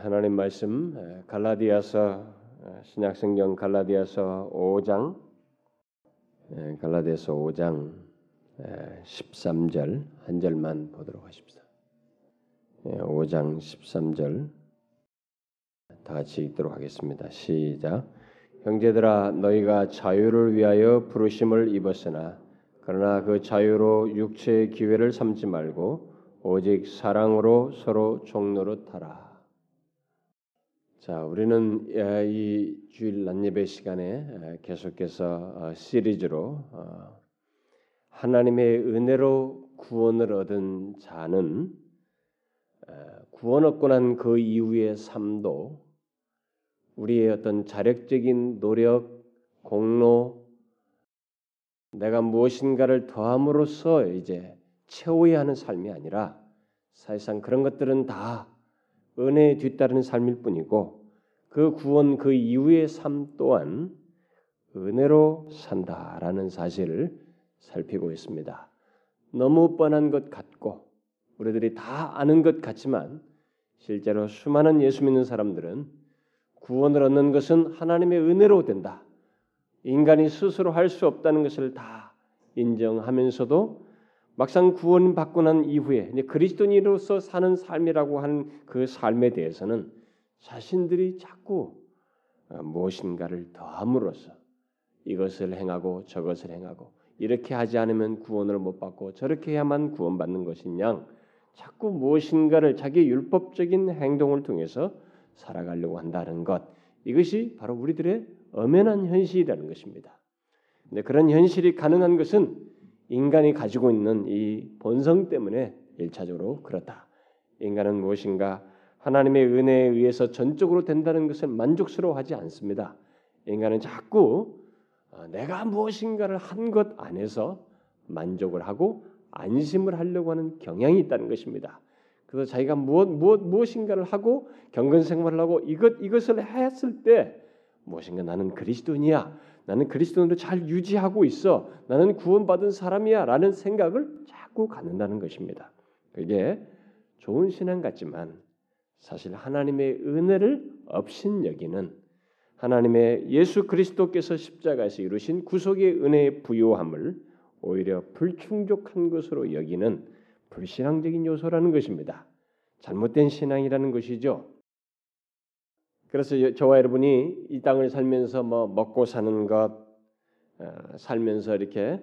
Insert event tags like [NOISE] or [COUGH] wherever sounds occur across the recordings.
하나님 말씀 갈라디아서 신약성경 갈라디아서 5장 갈라디아서 5장 13절 한 절만 보도록 하십시다. 5장 13절 다 같이 읽도록 하겠습니다. 시작. 형제들아 너희가 자유를 위하여 부르심을 입었으나 그러나 그 자유로 육체의 기회를 삼지 말고 오직 사랑으로 서로 종노릇하라. 자, 우리는 이 주일 낮 예배 시간에 계속해서 어, 시리즈로 어, 하나님의 은혜로 구원을 얻은 자는 구원 얻고 난 그 이후의 삶도 우리의 어떤 자력적인 노력, 공로, 내가 무엇인가를 더함으로써 이제 채워야 하는 삶이 아니라 사실상 그런 것들은 다 은혜에 뒤따르는 삶일 뿐이고 그 구원 그 이후의 삶 또한 은혜로 산다라는 사실을 살피고 있습니다. 너무 뻔한 것 같고 우리들이 다 아는 것 같지만 실제로 수많은 예수 믿는 사람들은 구원을 얻는 것은 하나님의 은혜로 된다. 인간이 스스로 할 수 없다는 것을 다 인정하면서도 막상 구원 받고 난 이후에 그리스도인으로서 사는 삶이라고 하는 그 삶에 대해서는 자신들이 자꾸 어, 무엇인가를 더함으로써 이것을 행하고 저것을 행하고 이렇게 하지 않으면 구원을 못 받고 저렇게 해야만 구원받는 것이냐 자꾸 무엇인가를 자기 율법적인 행동을 통해서 살아가려고 한다는 것 이것이 바로 우리들의 엄연한 현실이라는 것입니다. 근데 그런 현실이 가능한 것은 인간이 가지고 있는 이 본성 때문에 일차적으로 그렇다. 인간은 무엇인가 하나님의 은혜에 의해서 전적으로 된다는 것을 만족스러워하지 않습니다. 인간은 자꾸 어, 내가 무엇인가를 한 것 안에서 만족을 하고 안심을 하려고 하는 경향이 있다는 것입니다. 그래서 자기가 무엇 무엇 무엇인가를 하고 경건 생활을 하고 이것 이것을 했을 때 무엇인가 나는 그리스도인이야. 나는 그리스도인으로 잘 유지하고 있어. 나는 구원받은 사람이야라는 생각을 자꾸 갖는다는 것입니다. 그게 좋은 신앙 같지만 사실 하나님의 은혜를 없인 여기는 하나님의 예수 그리스도께서 십자가에서 이루신 구속의 은혜의 부요함을 오히려 불충족한 것으로 여기는 불신앙적인 요소라는 것입니다. 잘못된 신앙이라는 것이죠. 그래서 저와 여러분이 이 땅을 살면서 뭐 먹고 사는 것 어, 살면서 이렇게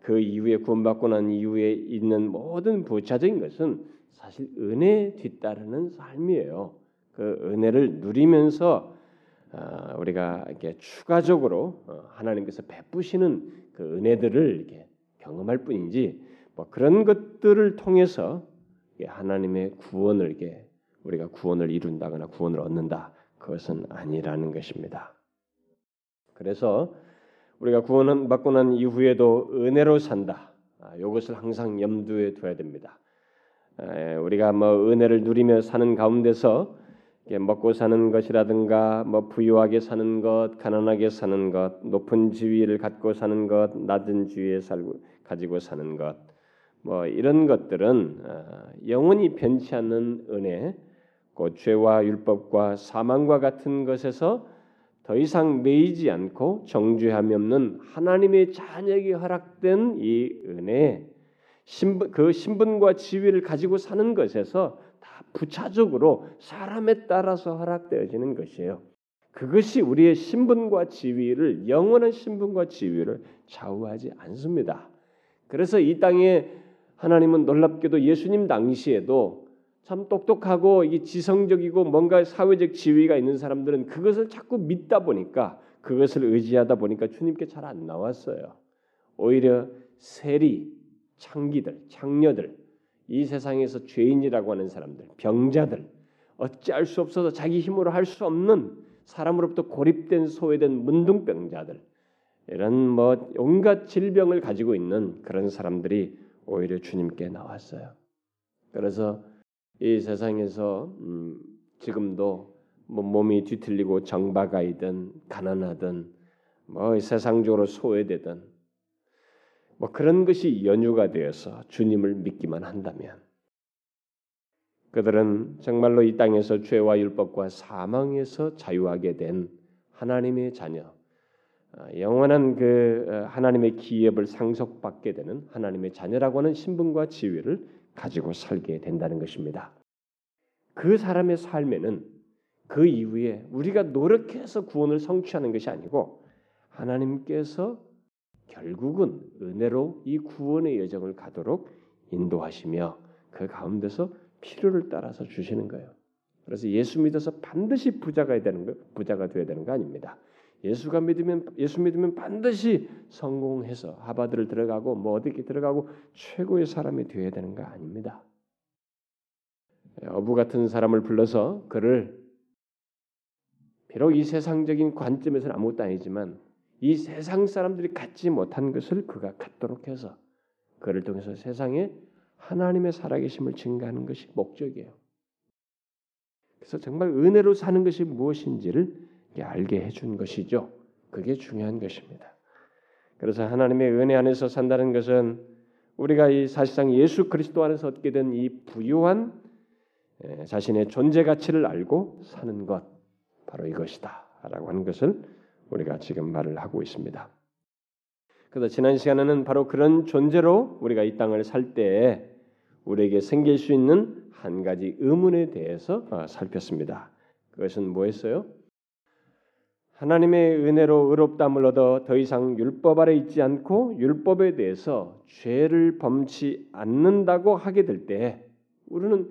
그 이후에 구원받고 난 이후에 있는 모든 부차적인 것은 사실 은혜 뒤따르는 삶이에요. 그 은혜를 누리면서 어, 우리가 이렇게 추가적으로 어, 하나님께서 베푸시는 그 은혜들을 이렇게 경험할 뿐이지 뭐 그런 것들을 통해서 하나님의 구원을 이게 우리가 구원을 이룬다거나 구원을 얻는다 그것은 아니라는 것입니다. 그래서 우리가 구원 받고 난 이후에도 은혜로 산다. 아, 이것을 항상 염두에 둬야 됩니다. 우리가 뭐 은혜를 누리며 사는 가운데서 먹고 사는 것이라든가 뭐 부유하게 사는 것, 가난하게 사는 것, 높은 지위를 갖고 사는 것, 낮은 지위에 살고 가지고 사는 것, 뭐 이런 것들은 어, 영원히 변치 않는 은혜, 곧 죄와 율법과 사망과 같은 것에서 더 이상 매이지 않고 정죄함이 없는 하나님의 자녀에게 허락된 이 은혜, 신분, 그 신분과 지위를 가지고 사는 것에서 다 부차적으로 사람에 따라서 허락되어지는 것이에요. 그것이 우리의 신분과 지위를 영원한 신분과 지위를 좌우하지 않습니다. 그래서 이 땅에 하나님은 놀랍게도 예수님 당시에도 참 똑똑하고 이 지성적이고 뭔가 사회적 지위가 있는 사람들은 그것을 자꾸 믿다 보니까 그것을 의지하다 보니까 주님께 잘 안 나왔어요. 오히려 세리, 창기들, 창녀들, 이 세상에서 죄인이라고 하는 사람들, 병자들, 어찌할 수 없어서 자기 힘으로 할 수 없는 사람으로부터 고립된 소외된 문둥병자들, 이런 뭐 온갖 질병을 가지고 있는 그런 사람들이 오히려 주님께 나왔어요. 그래서 이 세상에서 음, 지금도 뭐 몸이 뒤틀리고 정박아이든 가난하든 뭐 세상적으로 소외되든 뭐 그런 것이 연유가 되어서 주님을 믿기만 한다면 그들은 정말로 이 땅에서 죄와 율법과 사망에서 자유하게 된 하나님의 자녀, 어, 영원한 그 어, 하나님의 기업을 상속받게 되는 하나님의 자녀라고 하는 신분과 지위를 가지고 살게 된다는 것입니다. 그 사람의 삶에는 그 이후에 우리가 노력해서 구원을 성취하는 것이 아니고 하나님께서 결국은 은혜로 이 구원의 여정을 가도록 인도하시며 그 가운데서 필요를 따라서 주시는 거예요. 그래서 예수 믿어서 반드시 부자가 되는 거, 부자가 되어야 되는 거 아닙니다. 예수가 믿으면 예수 믿으면 반드시 성공해서 하바드를 들어가고 뭐 어디게 들어가고 최고의 사람이 되어야 되는 거 아닙니다. 어부 같은 사람을 불러서 그를 비록 이 세상적인 관점에서는 아무것도 아니지만 이 세상 사람들이 갖지 못한 것을 그가 갖도록 해서 그를 통해서 세상에 하나님의 살아계심을 증가하는 것이 목적이에요. 그래서 정말 은혜로 사는 것이 무엇인지를 알게 해준 것이죠. 그게 중요한 것입니다. 그래서 하나님의 은혜 안에서 산다는 것은 우리가 이 사실상 예수 그리스도 안에서 얻게 된 이 부유한 자신의 존재 가치를 알고 사는 것 바로 이것이다라고 하는 것을 우리가 지금 말을 하고 있습니다. 그래서 지난 시간에는 바로 그런 존재로 우리가 이 땅을 살 때에 우리에게 생길 수 있는 한 가지 의문에 대해서 어, 살폈습니다. 그것은 뭐였어요? 하나님의 은혜로 의롭다함을 얻어 더 이상 율법 아래 있지 않고 율법에 대해서 죄를 범치 않는다고 하게 될 때 우리는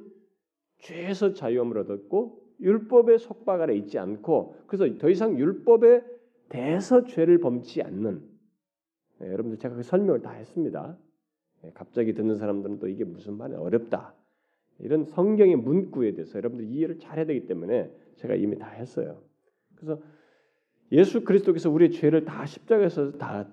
죄에서 자유함을 얻었고 율법의 속박 아래 있지 않고 그래서 더 이상 율법에 대해서 죄를 범치 않는 네, 여러분들 제가 그 설명을 다 했습니다. 네, 갑자기 듣는 사람들은 또 이게 무슨 말이 어렵다 이런 성경의 문구에 대해서 여러분들 이해를 잘해야 되기 때문에 제가 이미 다 했어요. 그래서 예수 그리스도께서 우리의 죄를 다 십자가에서 다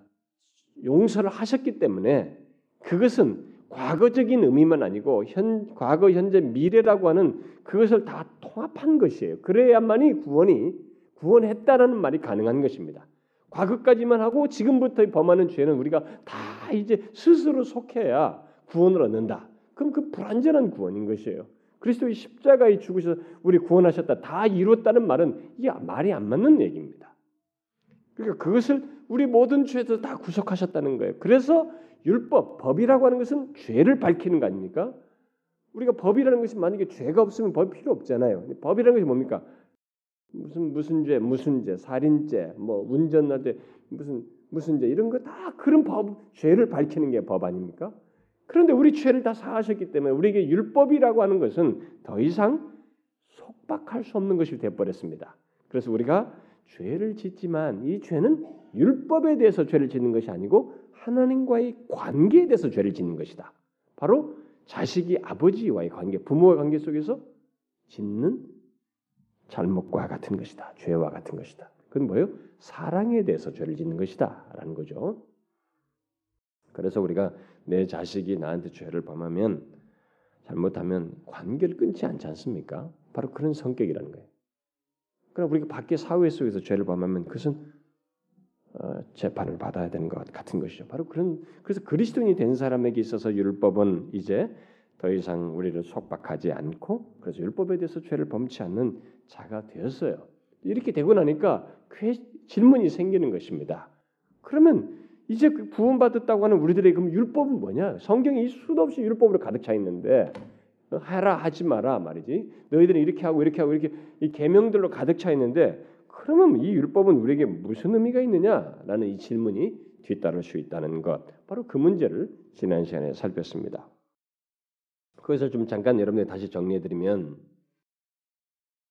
용서를 하셨기 때문에 그것은 과거적인 의미만 아니고 현 과거 현재 미래라고 하는 그것을 다 통합한 것이에요. 그래야만이 구원이 구원했다라는 말이 가능한 것입니다. 과거까지만 하고 지금부터 범하는 죄는 우리가 다 이제 스스로 속해야 구원을 얻는다. 그럼 그 불완전한 구원인 것이에요. 그리스도의 십자가에 죽으셔서 우리 구원하셨다. 다 이뤘다는 말은 이게 말이 안 맞는 얘기입니다. 그러니까 그것을 우리 모든 죄에서 다 구속하셨다는 거예요. 그래서 율법, 법이라고 하는 것은 죄를 밝히는 거 아닙니까? 우리가 법이라는 것이 만약에 죄가 없으면 법 필요 없잖아요. 법이라는 것이 뭡니까? 무슨 무슨 죄, 무슨 죄, 살인죄, 뭐 운전할 때 무슨 무슨 죄 이런 거 다 그런 법 죄를 밝히는 게 법 아닙니까? 그런데 우리 죄를 다 사하셨기 때문에 우리에게 율법이라고 하는 것은 더 이상 속박할 수 없는 것이 되어 버렸습니다. 그래서 우리가 죄를 짓지만 이 죄는 율법에 대해서 죄를 짓는 것이 아니고 하나님과의 관계에 대해서 죄를 짓는 것이다. 바로 자식이 아버지와의 관계, 부모의 관계 속에서 짓는 잘못과 같은 것이다. 죄와 같은 것이다. 그건 뭐예요? 사랑에 대해서 죄를 짓는 것이다라는 거죠. 그래서 우리가 내 자식이 나한테 죄를 범하면 잘못하면 관계를 끊지 않지 않습니까? 바로 그런 성격이라는 거예요. 그럼 우리가 밖에 사회 속에서 죄를 범하면 그것은 어, 재판을 받아야 되는 것 같은 것이죠. 바로 그런 그래서 그리스도인이 된 사람에게 있어서 율법은 이제 더 이상 우리를 속박하지 않고 그래서 율법에 대해서 죄를 범치 않는 자가 되었어요. 이렇게 되고 나니까 질문이 생기는 것입니다. 그러면 이제 그 구원받았다고 하는 우리들의 그럼 율법은 뭐냐? 성경이 수도 없이 율법으로 가득 차 있는데 하라 하지 마라 말이지. 너희들은 이렇게 하고 이렇게 하고 이렇게 이 계명들로 가득 차 있는데 그러면 이 율법은 우리에게 무슨 의미가 있느냐라는 이 질문이 뒤따를 수 있다는 것. 바로 그 문제를 지난 시간에 살폈습니다. 그것을 좀 잠깐 여러분들 다시 정리해 드리면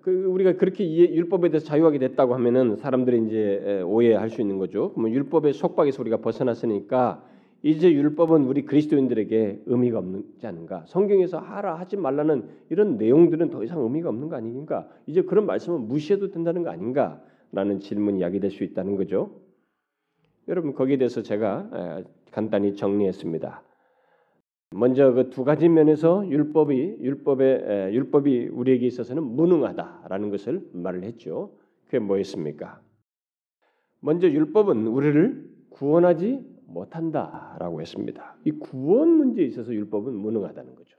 그 우리가 그렇게 이해, 율법에 대해서 자유하게 됐다고 하면은 사람들이 이제 오해할 수 있는 거죠. 그러면 율법의 속박에서 우리가 벗어났으니까 이제 율법은 우리 그리스도인들에게 의미가 없지 않은가? 성경에서 하라 하지 말라는 이런 내용들은 더 이상 의미가 없는 거 아닌가? 이제 그런 말씀은 무시해도 된다는 거 아닌가? 라는 질문이 야기될 수 있다는 거죠. 여러분 거기에 대해서 제가 간단히 정리했습니다. 먼저 그 두 가지 면에서 율법이 율법의 율법이 우리에게 있어서는 무능하다라는 것을 말을 했죠. 그게 뭐였습니까? 먼저 율법은 우리를 구원하지 못한다라고 했습니다. 이 구원 문제에 있어서 율법은 무능하다는 거죠.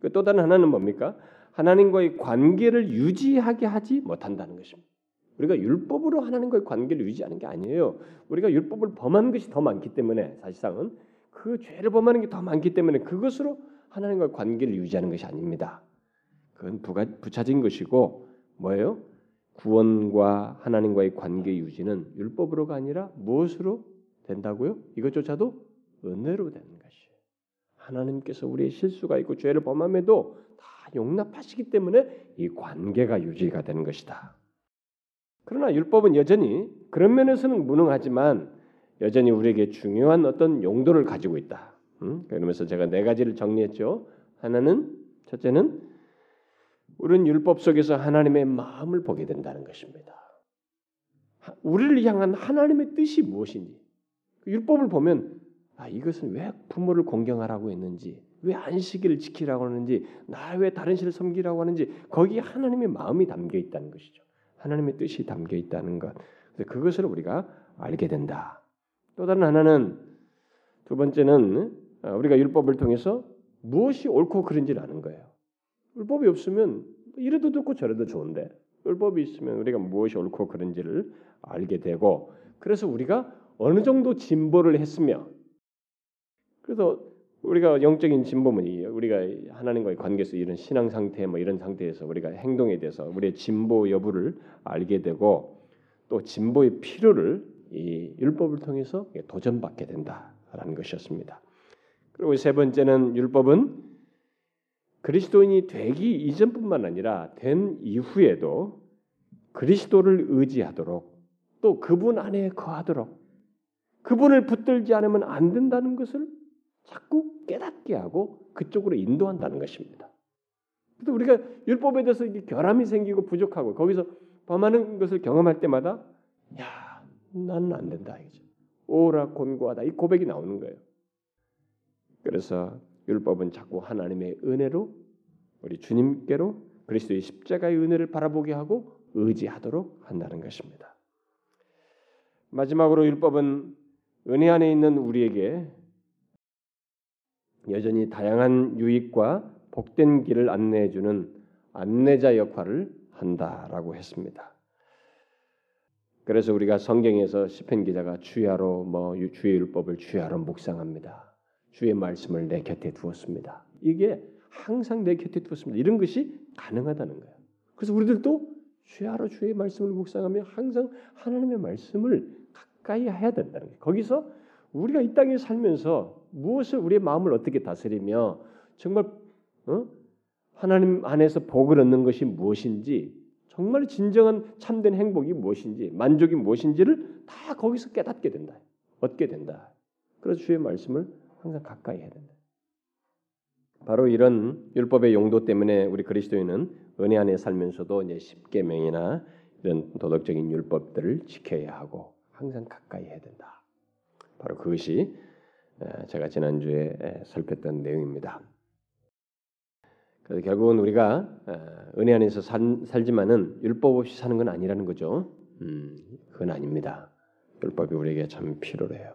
그또 다른 하나는 뭡니까? 하나님과의 관계를 유지하게 하지 못한다는 것입니다. 우리가 율법으로 하나님과의 관계를 유지하는 게 아니에요. 우리가 율법을 범하는 것이 더 많기 때문에 사실상은 그 죄를 범하는 게 더 많기 때문에 그것으로 하나님과의 관계를 유지하는 것이 아닙니다. 그건 부가, 부차진 것이고 뭐예요? 구원과 하나님과의 관계 유지는 율법으로가 아니라 무엇으로 된다고요? 이것조차도 은혜로 되는 것이에요. 하나님께서 우리의 실수가 있고 죄를 범함에도 다 용납하시기 때문에 이 관계가 유지가 되는 것이다. 그러나 율법은 여전히 그런 면에서는 무능하지만 여전히 우리에게 중요한 어떤 용도를 가지고 있다. 음? 그러면서 제가 네 가지를 정리했죠. 하나는 첫째는 우리는 율법 속에서 하나님의 마음을 보게 된다는 것입니다. 우리를 향한 하나님의 뜻이 무엇인지 그 율법을 보면 아 이것은 왜 부모를 공경하라고 했는지 왜 안식일을 지키라고 하는지 나 왜 다른 신을 섬기라고 하는지 거기에 하나님의 마음이 담겨 있다는 것이죠. 하나님의 뜻이 담겨 있다는 것. 그래서 그것을 우리가 알게 된다. 또 다른 하나는 두 번째는 어, 우리가 율법을 통해서 무엇이 옳고 그른지를 아는 거예요. 율법이 없으면 이래도 좋고 저래도 좋은데 율법이 있으면 우리가 무엇이 옳고 그른지를 알게 되고 그래서 우리가 어느 정도 진보를 했으며 그래서 우리가 영적인 진보면 우리가 하나님과의 관계에서 이런 신앙 상태 뭐 이런 상태에서 우리가 행동에 대해서 우리의 진보 여부를 알게 되고 또 진보의 필요를 이 율법을 통해서 도전받게 된다라는 것이었습니다. 그리고 세 번째는 율법은 그리스도인이 되기 이전뿐만 아니라 된 이후에도 그리스도를 의지하도록 또 그분 안에 거하도록 그분을 붙들지 않으면 안 된다는 것을 자꾸 깨닫게 하고 그쪽으로 인도한다는 것입니다. 그래서 우리가 율법에 대해서 결함이 생기고 부족하고 거기서 범하는 것을 경험할 때마다 야, 나는 안 된다 이죠. 오라 곤고하다 이 고백이 나오는 거예요. 그래서 율법은 자꾸 하나님의 은혜로 우리 주님께로 그리스도의 십자가의 은혜를 바라보게 하고 의지하도록 한다는 것입니다. 마지막으로 율법은 은혜 안에 있는 우리에게 여전히 다양한 유익과 복된 길을 안내해 주는 안내자 역할을 한다라고 했습니다. 그래서 우리가 성경에서 시편 기자가 주야로 뭐 주의 율법을 주야로 묵상합니다. 주의 말씀을 내 곁에 두었습니다. 이게 항상 내 곁에 두었습니다. 이런 것이 가능하다는 거예요. 그래서 우리들도 주야로 주의 말씀을 묵상하며 항상 하나님의 말씀을 가까이 해야 된다는 거예요. 거기서 우리가 이 땅에 살면서 무엇을 우리의 마음을 어떻게 다스리며 정말 어? 하나님 안에서 복을 얻는 것이 무엇인지 정말 진정한 참된 행복이 무엇인지 만족이 무엇인지를 다 거기서 깨닫게 된다. 얻게 된다. 그래서 주의 말씀을 항상 가까이 해야 된다. 바로 이런 율법의 용도 때문에 우리 그리스도인은 은혜 안에 살면서도 이제 십계명이나 이런 도덕적인 율법들을 지켜야 하고 항상 가까이 해야 된다. 바로 그것이 제가 지난주에 살폈던 내용입니다. 그래서 결국은 우리가 은혜 안에서 살, 지만은 율법 없이 사는 건 아니라는 거죠. 음, 그건 아닙니다. 율법이 우리에게 참 필요해요.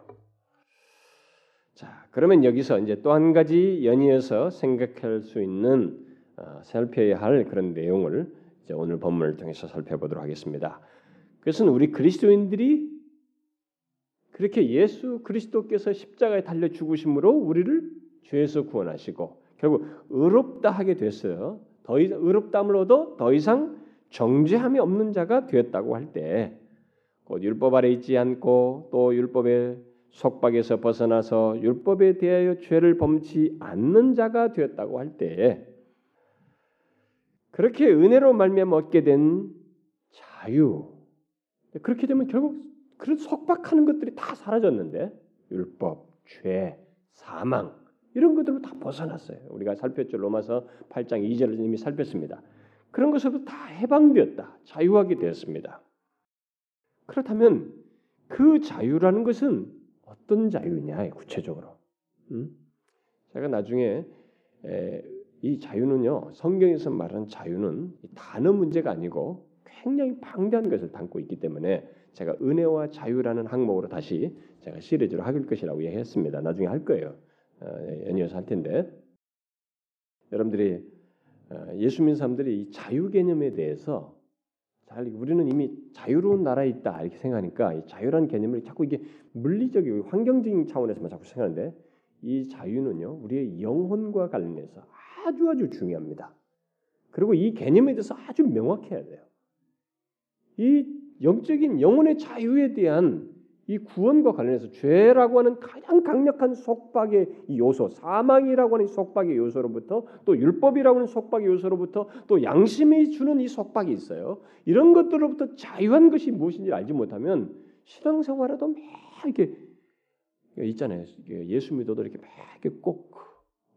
자, 그러면 여기서 이제 또 한 가지 연이어서 생각할 수 있는 어, 살펴야 할 그런 내용을 이제 오늘 본문을 통해서 살펴보도록 하겠습니다. 그것은 우리 그리스도인들이 그렇게 예수 그리스도께서 십자가에 달려 죽으심으로 우리를 죄에서 구원하시고 결국 의롭다 하게 됐어요. 더 이상 의롭다함을 얻어 더 이상 정죄함이 없는 자가 되었다고 할 때, 곧 율법 아래 있지 않고 또 율법의 속박에서 벗어나서 율법에 대하여 죄를 범치 않는 자가 되었다고 할 때, 그렇게 은혜로 말미암아 얻게 된 자유, 그렇게 되면 결국 그런 속박하는 것들이 다 사라졌는데 율법, 죄, 사망 이런 것들로 다 벗어났어요. 우리가 살폈죠. 로마서 8장 2절을 이미 살폈습니다. 그런 것으로 다 해방되었다. 자유하게 되었습니다. 그렇다면 그 자유라는 것은 어떤 자유냐 구체적으로. 음? 제가 나중에 에, 이 자유는요 성경에서 말하는 자유는 단어 문제가 아니고 굉장히 방대한 것을 담고 있기 때문에 제가 은혜와 자유라는 항목으로 다시 제가 시리즈로 할 것이라고 얘기했습니다. 나중에 할 거예요. 어, 연이어서 할 텐데 여러분들이 어, 예수 믿는 사람들이 이 자유 개념에 대해서 잘 우리는 이미 자유로운 나라에 있다 이렇게 생각하니까 이 자유라는 개념을 자꾸 이게 물리적이고 환경적인 차원에서만 자꾸 생각하는데 이 자유는요 우리의 영혼과 관련해서 아주 아주 중요합니다. 그리고 이 개념에 대해서 아주 명확해야 돼요. 이 영적인 영혼의 자유에 대한 이 구원과 관련해서 죄라고 하는 가장 강력한 속박의 요소, 사망이라고 하는 속박의 요소로부터 또 율법이라고 하는 속박의 요소로부터 또 양심이 주는 이 속박이 있어요. 이런 것들로부터 자유한 것이 무엇인지 알지 못하면 신앙생활에도 막 이렇게 있잖아요. 예수 믿어도 이렇게 막 이렇게 꼭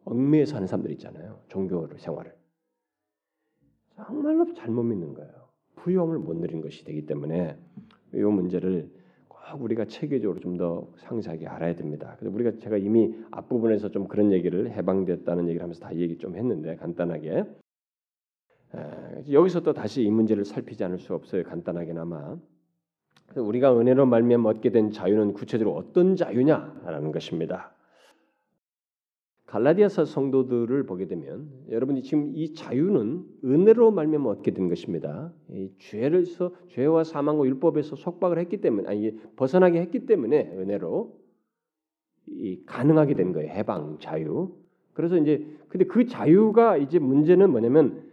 얽매여 사는 사람들 있잖아요. 종교 생활을 정말로 잘못 믿는 거예요. 부유함을 못 누린 것이 되기 때문에 이 문제를 우리가 체계적으로 좀 더 상세하게 알아야 됩니다. 그래서 우리가 제가 이미 앞부분에서 좀 그런 얘기를 해방됐다는 얘기를 하면서 다 얘기 좀 했는데 간단하게 여기서 또 다시 이 문제를 살피지 않을 수 없어요. 간단하게나마 우리가 은혜로 말미암아 얻게 된 자유는 구체적으로 어떤 자유냐라는 것입니다. 갈라디아서 성도들을 보게 되면 여러분이 지금 이 자유는 은혜로 말미암아 얻게 된 것입니다. 이 죄를서 죄와 사망과 율법에서 속박을 했기 때문에 아니 벗어나게 했기 때문에 은혜로 이 가능하게 된 거예요. 해방 자유. 그래서 이제 근데 그 자유가 이제 문제는 뭐냐면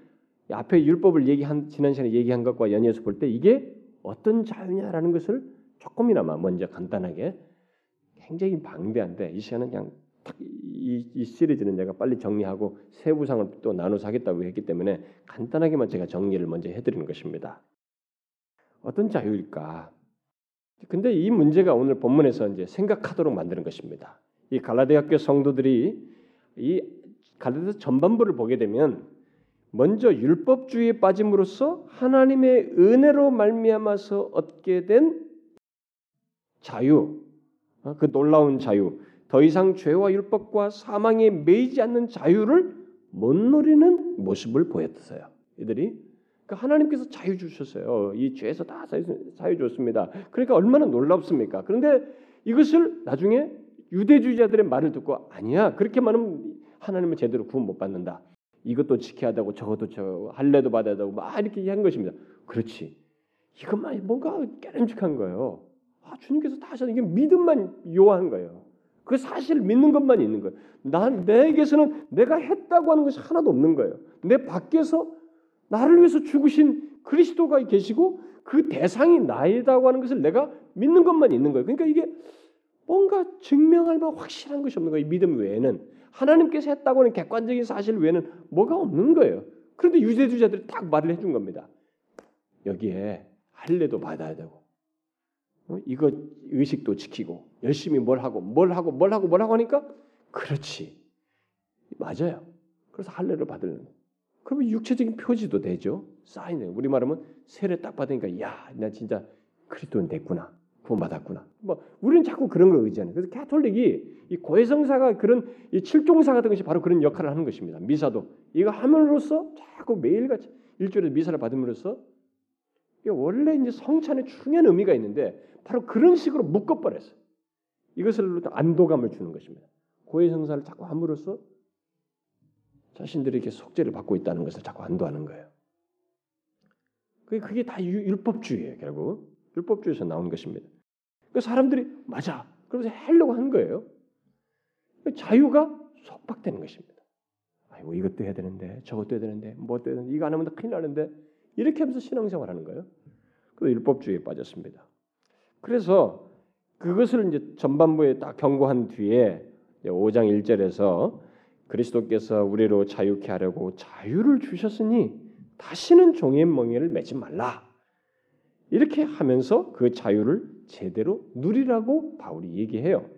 앞에 율법을 얘기한 지난 시간에 얘기한 것과 연이어서 볼 때 이게 어떤 자유냐라는 것을 조금이나마 먼저 간단하게 굉장히 방대한데 이 시간은 그냥 이, 이 시리즈는 제가 빨리 정리하고 세부상을 또 나눠서 하겠다고 했기 때문에 간단하게만 제가 정리를 먼저 해드리는 것입니다. 어떤 자유일까? 근데 이 문제가 오늘 본문에서 이제 생각하도록 만드는 것입니다. 이 갈라디 학교 성도들이 이 갈라디아 전반부를 보게 되면 먼저 율법주의에 빠짐으로써 하나님의 은혜로 말미암아서 얻게 된 자유, 어, 그 놀라운 자유, 더 이상 죄와 율법과 사망에 매이지 않는 자유를 못 누리는 모습을 보였어요. 이들이 그 하나님께서 자유 주셨어요. 이 죄에서 다 자유 줬습니다. 그러니까 얼마나 놀랍습니까? 그런데 이것을 나중에 유대주의자들의 말을 듣고 아니야 그렇게 말하면 하나님은 제대로 구원 못 받는다. 이것도 지켜야 되고 저것도 저 할례도 받아야 되고 막 이렇게 한 것입니다. 그렇지. 이것만 뭔가 깨름직한 거예요. 아, 주님께서 다 하셨는 이게 믿음만 요한 거예요. 그 사실을 믿는 것만 있는 거예요. 난 내게서는 내가 했다고 하는 것이 하나도 없는 거예요. 내 밖에서 나를 위해서 죽으신 그리스도가 계시고 그 대상이 나이다고 하는 것을 내가 믿는 것만 있는 거예요. 그러니까 이게 뭔가 증명할 만한 확실한 것이 없는 거예요. 믿음 외에는 하나님께서 했다고 하는 객관적인 사실 외에는 뭐가 없는 거예요. 그런데 유대주자들이 딱 말을 해준 겁니다. 여기에 할례도 받아야 되고 어? 이거 의식도 지키고 열심히 뭘 하고 뭘 하고 뭘 하고 뭘 하고 하니까 그렇지 맞아요. 그래서 할례를 받으는 그러면 육체적인 표지도 되죠. 사인을 우리 말하면 세례 딱 받으니까 야, 나 진짜 그리스도인 됐구나. 구원 받았구나. 뭐 우리는 자꾸 그런 걸 의지하는. 그래서 캐톨릭이 이 고해성사가 그런 이 칠종사 같은 것이 바로 그런 역할을 하는 것입니다. 미사도 이거 함으로써 자꾸 매일같이 일주일에 미사를 받음으로써 원래 이제 성찬에 중요한 의미가 있는데 바로 그런 식으로 묶어버렸어요. 이것을 안도감을 주는 것입니다. 고해 성사를 자꾸 함으로써 자신들이 이렇게 속죄를 받고 있다는 것을 자꾸 안도하는 거예요. 그게 그게 다 율법주의예요, 결국. 율법주의에서 나온 것입니다. 그 사람들이 맞아. 그러면서 하려고 한 거예요. 자유가 속박되는 것입니다. 아이고 이것도 해야 되는데 저것도 해야 되는데 뭐도 해야 되는데 이거 안 하면 큰일 나는데 이렇게 하면서 신앙생활 하는 거예요. 그 율법주의에 빠졌습니다. 그래서 그것을 이제 전반부에 딱 경고한 뒤에 5장 1절에서 그리스도께서 우리로 자유케 하려고 자유를 주셨으니 다시는 종의 멍에를 매지 말라. 이렇게 하면서 그 자유를 제대로 누리라고 바울이 얘기해요.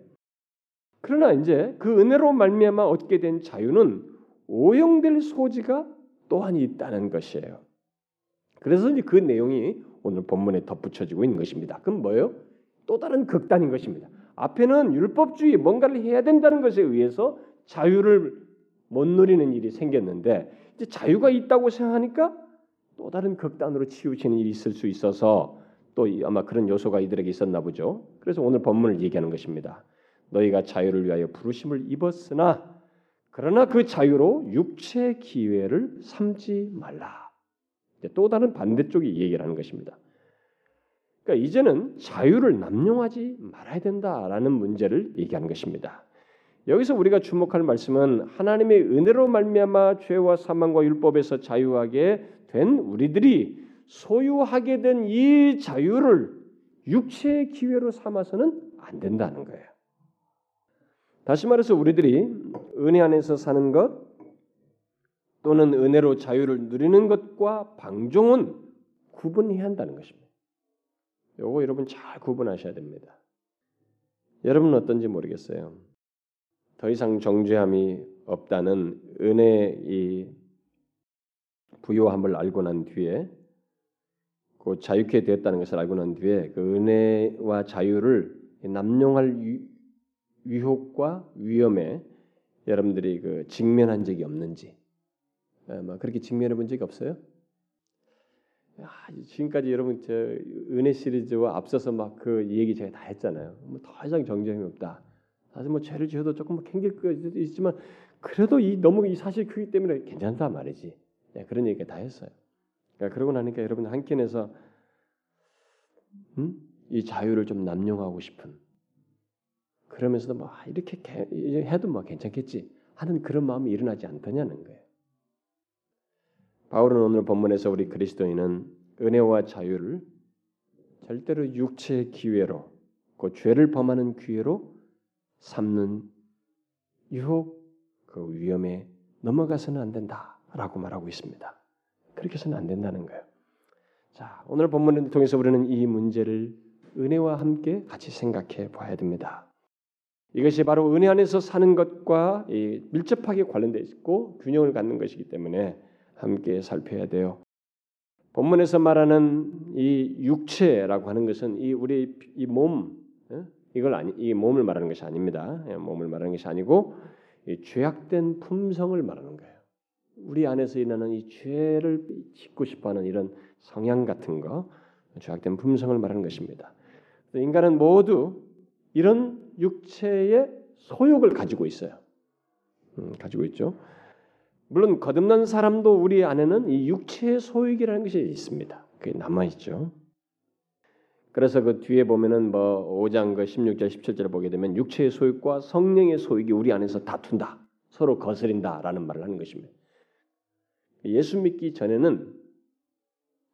그러나 이제 그 은혜로 말미암아 얻게 된 자유는 오용될 소지가 또한 있다는 것이에요. 그래서 이제 그 내용이 오늘 본문에 덧붙여지고 있는 것입니다. 그럼 뭐예요? 또 다른 극단인 것입니다. 앞에는 율법주의 뭔가를 해야 된다는 것에 의해서 자유를 못 누리는 일이 생겼는데 이제 자유가 있다고 생각하니까 또 다른 극단으로 치우치는 일이 있을 수 있어서 또 아마 그런 요소가 이들에게 있었나 보죠. 그래서 오늘 본문을 얘기하는 것입니다. 너희가 자유를 위하여 부르심을 입었으나 그러나 그 자유로 육체 기회를 삼지 말라. 또 다른 반대쪽이 얘기를 하는 것입니다. 그러니까 이제는 자유를 남용하지 말아야 된다라는 문제를 얘기하는 것입니다. 여기서 우리가 주목할 말씀은 하나님의 은혜로 말미암아 죄와 사망과 율법에서 자유하게 된 우리들이 소유하게 된 이 자유를 육체의 기회로 삼아서는 안 된다는 거예요. 다시 말해서 우리들이 은혜 안에서 사는 것 또는 은혜로 자유를 누리는 것과 방종은 구분해야 한다는 것입니다. 요거 여러분 잘 구분하셔야 됩니다. 여러분은 어떤지 모르겠어요. 더 이상 정죄함이 없다는 은혜의 부요함을 알고 난 뒤에 그 자유케 되었다는 것을 알고 난 뒤에 그 은혜와 자유를 남용할 위협과 위험에 여러분들이 그 직면한 적이 없는지 아마 그렇게 직면해 본 적이 없어요? 야, 지금까지 여러분 저 은혜 시리즈와 앞서서 막 그 얘기 제가 다 했잖아요. 뭐 더 이상 정죄함이 없다. 사실 뭐 죄를 지어도 조금 뭐 캥길 거 있지만 그래도 이 너무 이 사실 크기 때문에 괜찮다 말이지. 네, 그런 얘기 다 했어요. 그러니까 그러고 나니까 여러분 한 켠에서 음? 이 자유를 좀 남용하고 싶은 그러면서도 뭐 아, 이렇게 해도 뭐 괜찮겠지 하는 그런 마음이 일어나지 않더냐는 거예요. 바울은 오늘 본문에서 우리 그리스도인은 은혜와 자유를 절대로 육체의 기회로 그 죄를 범하는 기회로 삼는 유혹 그 위험에 넘어가서는 안 된다라고 말하고 있습니다. 그렇게 해서는 안 된다는 거예요. 자, 오늘 본문을 통해서 우리는 이 문제를 은혜와 함께 같이 생각해 봐야 됩니다. 이것이 바로 은혜 안에서 사는 것과 밀접하게 관련되어 있고 균형을 갖는 것이기 때문에 함께 살펴야 돼요. 본문에서 말하는 이 육체라고 하는 것은 이 우리 이 몸, 어? 이걸 아니 이 몸을 말하는 것이 아닙니다. 예, 몸을 말하는 것이 아니고 죄악된 품성을 말하는 거예요. 우리 안에서 일어나는 이 죄를 짓고 싶어하는 이런 성향 같은 거, 죄악된 품성을 말하는 것입니다. 인간은 모두 이런 육체의 소욕을 가지고 있어요. 음, 가지고 있죠. 물론 거듭난 사람도 우리 안에는 이 육체의 소욕이라는 것이 있습니다. 그게 남아 있죠. 그래서 그 뒤에 보면은 뭐 5장 그 16절 17절을 보게 되면 육체의 소욕과 성령의 소욕이 우리 안에서 다툰다. 서로 거스린다라는 말을 하는 것입니다. 예수 믿기 전에는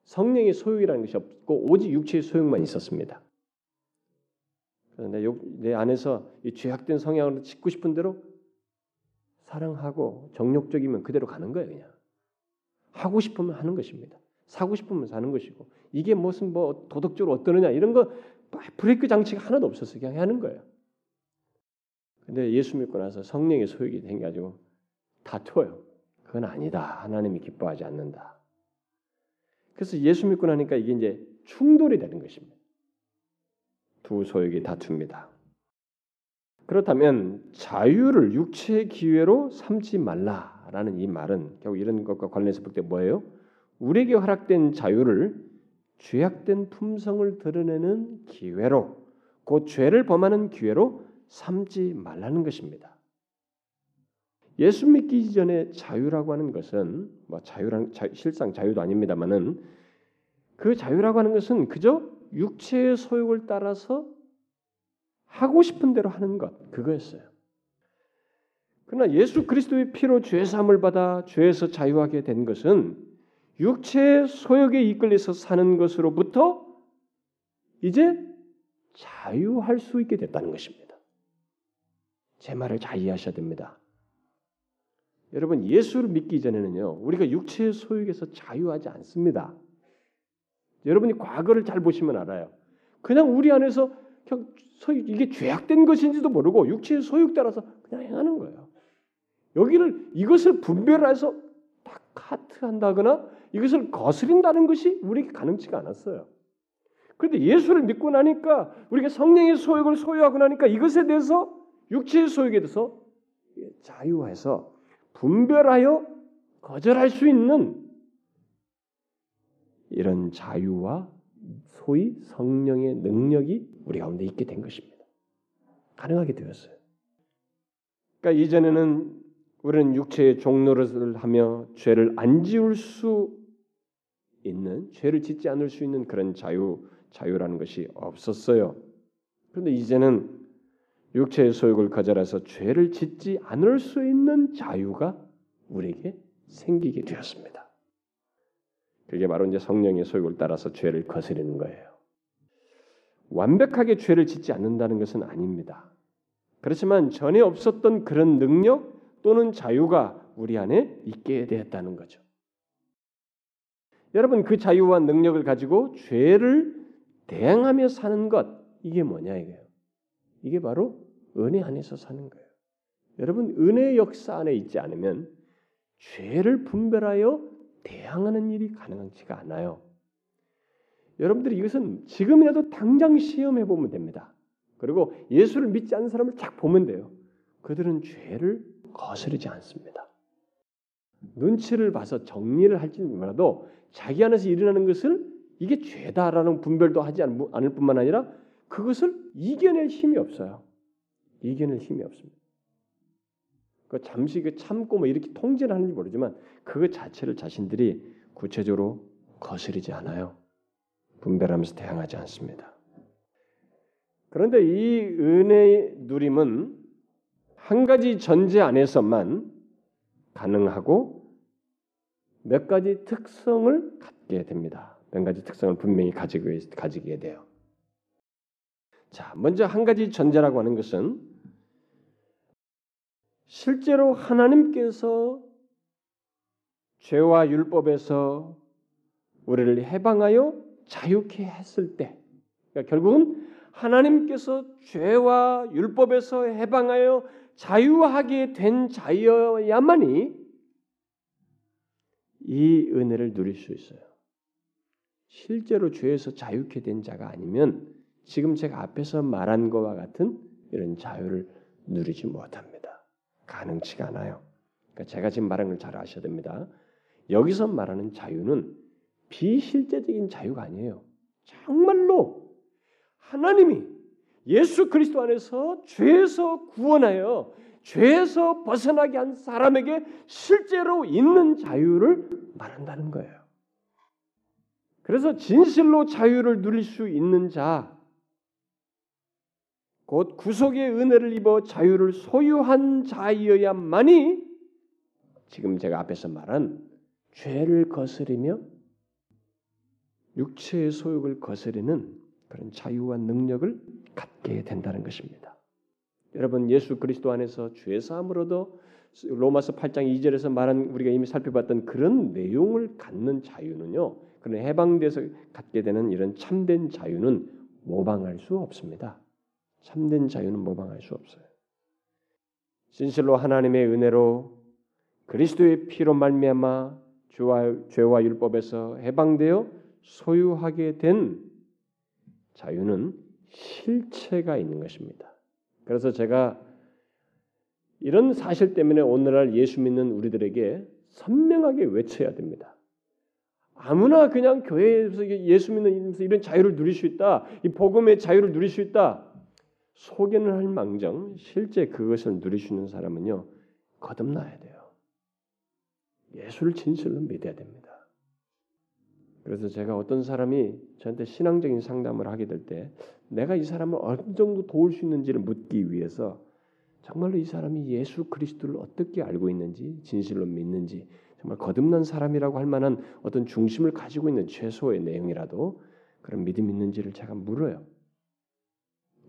성령의 소욕이라는 것이 없고 오직 육체의 소욕만 있었습니다. 내, 내 안에서 이 죄악된 성향으로 짓고 싶은 대로 사랑하고 정욕적이면 그대로 가는 거예요, 그냥. 하고 싶으면 하는 것입니다. 사고 싶으면 사는 것이고 이게 무슨 뭐 도덕적으로 어떠느냐 이런 거 브레이크 장치가 하나도 없었어 그냥 하는 거예요. 근데 예수 믿고 나서 성령의 소욕이 생가지고 다투어요. 그건 아니다. 하나님이 기뻐하지 않는다. 그래서 예수 믿고 나니까 이게 이제 충돌이 되는 것입니다. 두 소욕이 다툽니다. 그렇다면 자유를 육체의 기회로 삼지 말라라는 이 말은 결국 이런 것과 관련해서 볼 때 뭐예요? 우리에게 허락된 자유를 죄악된 품성을 드러내는 기회로 곧 죄를 범하는 기회로 삼지 말라는 것입니다. 예수 믿기 전에 자유라고 하는 것은 뭐 자유란 자, 실상 자유도 아닙니다만은 그 자유라고 하는 것은 그저 육체의 소욕을 따라서 하고 싶은 대로 하는 것 그거였어요. 그러나 예수 그리스도의 피로 죄 사함을 받아 죄에서 자유하게 된 것은 육체의 소욕에 이끌려서 사는 것으로부터 이제 자유할 수 있게 됐다는 것입니다. 제 말을 잘 이해하셔야 됩니다. 여러분 예수를 믿기 전에는요 우리가 육체의 소욕에서 자유하지 않습니다. 여러분이 과거를 잘 보시면 알아요. 그냥 우리 안에서 이게 죄악된 것인지도 모르고 육체의 소욕 따라서 그냥 행하는 거예요. 여기를 이것을 분별해서 딱 카트한다거나 이것을 거스린다는 것이 우리에게 가능치가 않았어요. 그런데 예수를 믿고 나니까 우리가 성령의 소욕을 소유하고 나니까 이것에 대해서 육체의 소욕에 대해서 자유해서 분별하여 거절할 수 있는 이런 자유와 소위 성령의 능력이 우리 가운데 있게 된 것입니다. 가능하게 되었어요. 그러니까 이전에는 우리는 육체의 종노릇을 하며 죄를 안 지울 수 있는 죄를 짓지 않을 수 있는 그런 자유 자유라는 것이 없었어요. 그런데 이제는 육체의 소욕을 거절해서 죄를 짓지 않을 수 있는 자유가 우리에게 생기게 되었습니다. 그게 바로 이제 성령의 소욕을 따라서 죄를 거스르는 거예요. 완벽하게 죄를 짓지 않는다는 것은 아닙니다. 그렇지만 전에 없었던 그런 능력 또는 자유가 우리 안에 있게 되었다는 거죠. 여러분 그 자유와 능력을 가지고 죄를 대항하며 사는 것 이게 뭐냐 이게요. 이게 바로 은혜 안에서 사는 거예요. 여러분 은혜 역사 안에 있지 않으면 죄를 분별하여 대항하는 일이 가능하지가 않아요. 여러분들이 이것은 지금이라도 당장 시험해 보면 됩니다. 그리고 예수를 믿지 않는 사람을 쫙 보면 돼요. 그들은 죄를 거스르지 않습니다. 눈치를 봐서 정리를 할지 몰라도 자기 안에서 일어나는 것을 이게 죄다라는 분별도 하지 않을 뿐만 아니라 그것을 이겨낼 힘이 없어요. 이겨낼 힘이 없습니다. 그 잠시 그 참고 뭐 이렇게 통제를 하는지 모르지만 그 자체를 자신들이 구체적으로 거스르지 않아요. 분별하면서 대항하지 않습니다. 그런데 이 은혜의 누림은 한 가지 전제 안에서만 가능하고 몇 가지 특성을 갖게 됩니다. 몇 가지 특성을 분명히 가지게 돼요. 자, 먼저 한 가지 전제라고 하는 것은 실제로 하나님께서 죄와 율법에서 우리를 해방하여 자유케 했을 때, 그러니까 결국은 하나님께서 죄와 율법에서 해방하여 자유하게 된 자여야만이 이 은혜를 누릴 수 있어요. 실제로 죄에서 자유케 된 자가 아니면 지금 제가 앞에서 말한 것과 같은 이런 자유를 누리지 못합니다. 가능치가 않아요. 그러니까 제가 지금 말한 걸 잘 아셔야 됩니다. 여기서 말하는 자유는 비실제적인 자유가 아니에요. 정말로 하나님이 예수 그리스도 안에서 죄에서 구원하여 죄에서 벗어나게 한 사람에게 실제로 있는 자유를 말한다는 거예요. 그래서 진실로 자유를 누릴 수 있는 자, 곧 구속의 은혜를 입어 자유를 소유한 자이어야만이 지금 제가 앞에서 말한 죄를 거스리며 육체의 소욕을 거스리는 그런 자유와 능력을 갖게 된다는 것입니다. 여러분 예수 그리스도 안에서 죄 사함으로도 로마서 8장 2절에서 말한 우리가 이미 살펴봤던 그런 내용을 갖는 자유는요. 그런 해방돼서 갖게 되는 이런 참된 자유는 모방할 수 없습니다. 참된 자유는 모방할 수 없어요. 진실로 하나님의 은혜로 그리스도의 피로 말미암아 죄와, 죄와 율법에서 해방되어 소유하게 된 자유는 실체가 있는 것입니다. 그래서 제가 이런 사실 때문에 오늘날 예수 믿는 우리들에게 선명하게 외쳐야 됩니다. 아무나 그냥 교회에서 예수 믿는 이런 자유를 누릴 수 있다. 이 복음의 자유를 누릴 수 있다. 소개는 할 망정 실제 그것을 있는 사람은요. 거듭나야 돼요. 예수를 진실로 믿어야 됩니다. 그래서 제가 어떤 사람이 저한테 신앙적인 상담을 하게 될 때 내가 이 사람을 어느 정도 도울 수 있는지를 묻기 위해서 정말로 이 사람이 예수 그리스도를 어떻게 알고 있는지 진실로 믿는지 정말 거듭난 사람이라고 할 만한 어떤 중심을 가지고 있는 최소의 내용이라도 그런 믿음 있는지를 제가 물어요.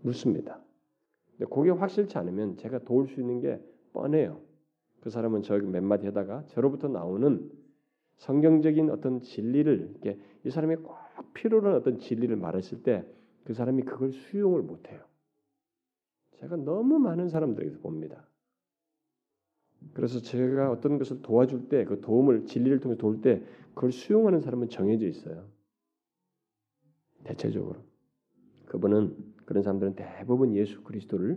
묻습니다. 근데 그게 확실치 않으면 제가 도울 수 있는 게 뻔해요. 그 사람은 저기 몇 마디 하다가 저로부터 나오는 성경적인 어떤 진리를 이게 이 사람이 꼭 하는 어떤 진리를 말했을 때 그 사람이 그걸 수용을 못해요. 제가 너무 많은 사람들에게서 봅니다. 그래서 제가 어떤 것을 도와줄 때 그 도움을 진리를 통해 도울 때 그걸 수용하는 사람은 정해져 있어요. 대체적으로 그분은 그런 사람들은 대부분 예수 그리스도를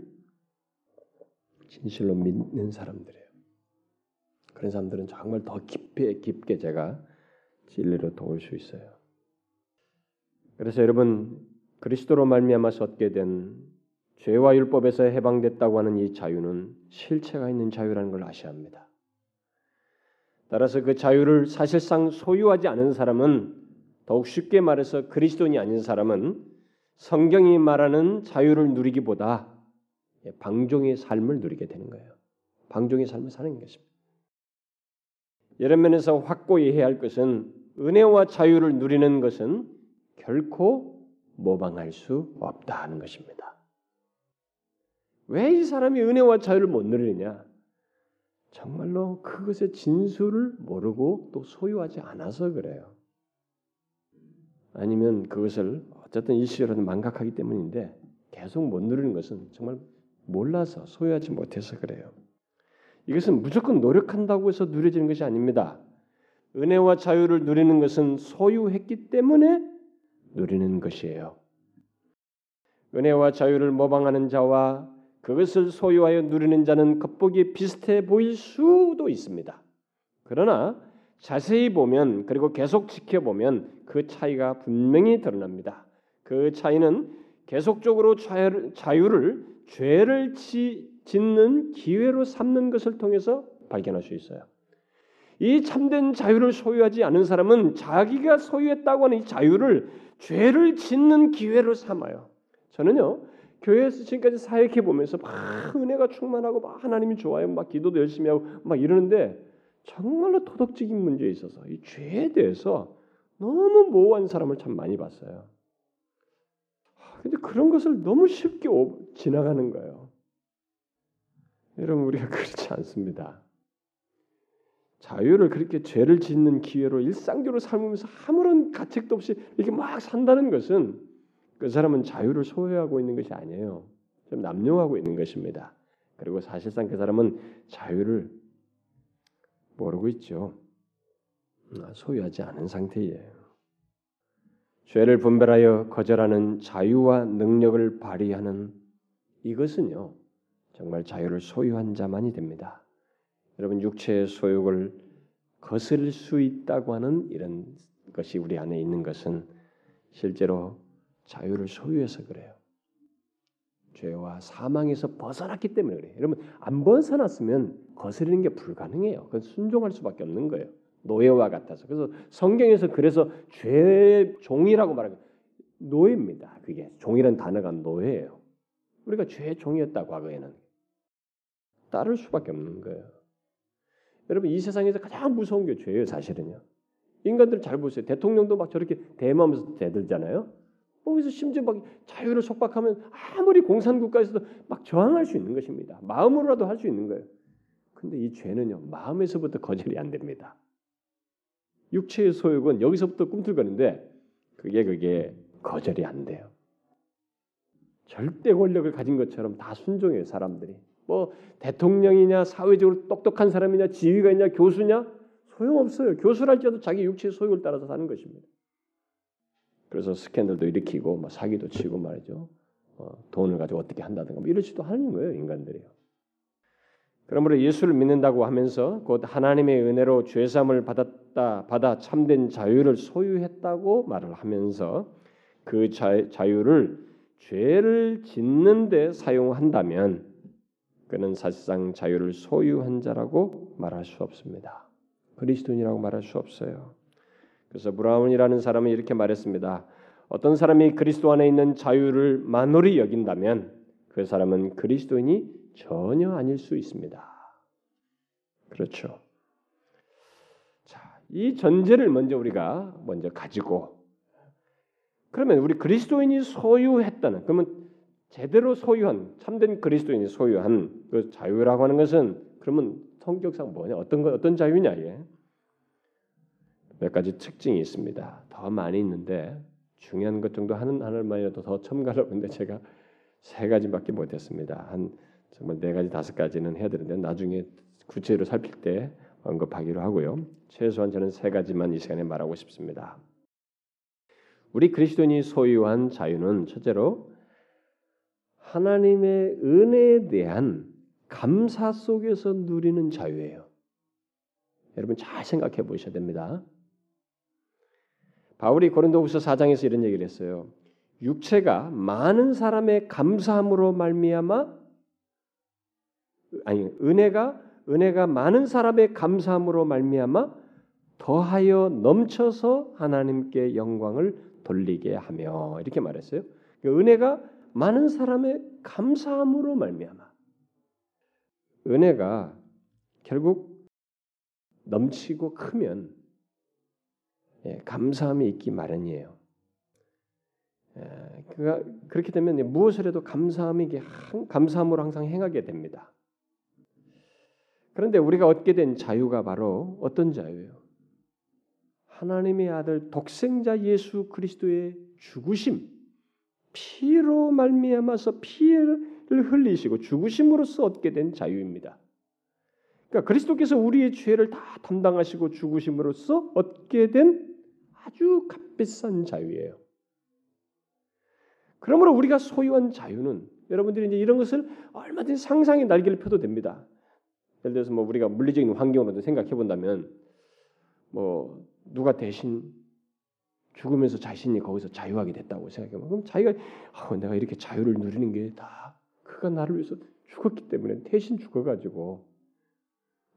진실로 믿는 사람들이에요. 그런 사람들은 정말 더 깊게 깊게 제가 진리로 도울 수 있어요. 그래서 여러분 그리스도로 말미암아서 얻게 된 죄와 율법에서 해방됐다고 하는 이 자유는 실체가 있는 자유라는 걸 아셔야 합니다. 따라서 그 자유를 사실상 소유하지 않은 사람은 더욱 쉽게 말해서 그리스도인이 아닌 사람은 성경이 말하는 자유를 누리기보다 방종의 삶을 누리게 되는 거예요. 방종의 삶을 사는 것입니다. 이런 면에서 확고히 해야 할 것은 은혜와 자유를 누리는 것은 결코 모방할 수 없다는 것입니다. 왜 이 사람이 은혜와 자유를 못 누리느냐? 정말로 그것의 진수를 모르고 또 소유하지 않아서 그래요. 아니면 그것을 어쨌든 일시적으로 망각하기 때문인데 계속 못 누리는 것은 정말 몰라서 소유하지 못해서 그래요. 이것은 무조건 노력한다고 해서 누려지는 것이 아닙니다. 은혜와 자유를 누리는 것은 소유했기 때문에 누리는 것이에요. 은혜와 자유를 모방하는 자와 그것을 소유하여 누리는 자는 겉보기에 비슷해 보일 수도 있습니다. 그러나 자세히 보면 그리고 계속 지켜보면 그 차이가 분명히 드러납니다. 그 차이는 계속적으로 자유를 죄를 짓는 기회로 삼는 것을 통해서 발견할 수 있어요. 이 참된 자유를 소유하지 않은 사람은 자기가 소유했다고 하는 이 자유를 죄를 짓는 기회로 삼아요. 저는요 교회에서 지금까지 사역해 보면서 막 은혜가 충만하고 막 하나님이 좋아요, 막 기도도 열심히 하고 막 이러는데 정말로 도덕적인 문제에 있어서 이 죄에 대해서 너무 모호한 사람을 참 많이 봤어요. 근데 그런 것을 너무 쉽게 지나가는 거예요. 여러분 우리가 [LAUGHS] 그렇지 않습니다. 자유를 그렇게 죄를 짓는 기회로 일상적으로 살면서 아무런 가책도 없이 이렇게 막 산다는 것은 그 사람은 자유를 소유하고 있는 것이 아니에요. 좀 남용하고 있는 것입니다. 그리고 사실상 그 사람은 자유를 모르고 있죠. 아, 소유하지 않은 상태예요. 죄를 분별하여 거절하는 자유와 능력을 발휘하는 이것은요, 정말 자유를 소유한 자만이 됩니다. 여러분, 육체의 소욕을 거스를 수 있다고 하는 이런 것이 우리 안에 있는 것은 실제로 자유를 소유해서 그래요. 죄와 사망에서 벗어났기 때문에 그래요. 여러분, 안 벗어났으면 거스르는 게 불가능해요. 그건 순종할 수밖에 없는 거예요. 노예와 같아서. 그래서 성경에서 그래서 죄 종이라고 말하는 노예입니다. 그게 종이라는 단어가 노예예요. 우리가 죄 종이었다 과거에는 따를 수밖에 없는 거예요. 여러분 이 세상에서 가장 무서운 게 죄예요, 사실은요. 인간들 잘 보세요. 대통령도 막 저렇게 대마하면서 대들잖아요. 거기서 심지어 막 자유를 속박하면 아무리 공산국가에서도 막 저항할 수 있는 것입니다. 마음으로라도 할 수 있는 거예요. 근데 이 죄는요, 마음에서부터 거절이 안 됩니다. 육체의 소욕은 여기서부터 꿈틀거리는데 그게 그게 거절이 안 돼요. 절대 권력을 가진 것처럼 다 순종해요 사람들이. 뭐 대통령이냐 사회적으로 똑똑한 사람이냐 지위가 있냐 교수냐 소용없어요. 교수랄지라도 자기 육체의 소욕을 따라서 사는 것입니다. 그래서 스캔들도 일으키고 뭐 사기도 치고 말이죠. 어, 돈을 가지고 어떻게 한다든가 뭐 이러지도 하는 거예요 인간들이요. 그러므로 예수를 믿는다고 하면서 곧 하나님의 은혜로 죄 사함을 받았다 받아 참된 자유를 소유했다고 말을 하면서 그 자, 자유를 죄를 짓는 데 사용한다면 그는 사실상 자유를 소유한 자라고 말할 수 없습니다. 그리스도인이라고 말할 수 없어요. 그래서 브라운이라는 사람은 이렇게 말했습니다. 어떤 사람이 그리스도 안에 있는 자유를 만홀히 여긴다면 그 사람은 그리스도인이 전혀 아닐 수 있습니다. 그렇죠. 자, 이 전제를 먼저 우리가 먼저 가지고 그러면 우리 그리스도인이 소유했다는 그러면 제대로 소유한 참된 그리스도인이 소유한 그 자유라고 하는 것은 그러면 성격상 뭐냐 어떤 거 어떤 자유냐 이게 몇 가지 특징이 있습니다. 더 많이 있는데 중요한 것 정도 하는 하나만이라도 더 첨가하려고 했는데 제가 세 가지밖에 못했습니다. 한 정말 네 가지 다섯 가지는 해야 되는데 나중에 구체로 살필 때 언급하기로 하고요. 최소한 저는 세 가지만 이 시간에 말하고 싶습니다. 우리 그리스도인이 소유한 자유는 첫째로 하나님의 은혜에 대한 감사 속에서 누리는 자유예요. 여러분 잘 생각해 보셔야 됩니다. 바울이 고린도후서 4장에서 이런 얘기를 했어요. 육체가 많은 사람의 감사함으로 말미암아 아니 은혜가 은혜가 많은 사람의 감사함으로 말미암아 더하여 넘쳐서 하나님께 영광을 돌리게 하며 이렇게 말했어요. 그 은혜가 많은 사람의 감사함으로 말미암아 은혜가 결국 넘치고 크면 예, 감사함이 있기 마련이에요. 예, 그가 그렇게 되면 무엇을 해도 감사함이 감사함으로 항상 행하게 됩니다. 그런데 우리가 얻게 된 자유가 바로 어떤 자유예요? 하나님의 아들 독생자 예수 그리스도의 죽으심, 피로 말미암아서 피를 흘리시고 죽으심으로써 얻게 된 자유입니다. 그러니까 그리스도께서 우리의 죄를 다 담당하시고 죽으심으로써 얻게 된 아주 값비싼 자유예요. 그러므로 우리가 소유한 자유는 여러분들이 이제 이런 것을 얼마든지 상상의 날개를 펴도 됩니다. 예를 들어서 뭐 우리가 물리적인 환경으로도 생각해 본다면 뭐 누가 대신 죽으면서 자신이 거기서 자유하게 됐다고 생각해보면 그럼 자기가 아, 내가 이렇게 자유를 누리는 게 다 그가 나를 위해서 죽었기 때문에 대신 죽어가지고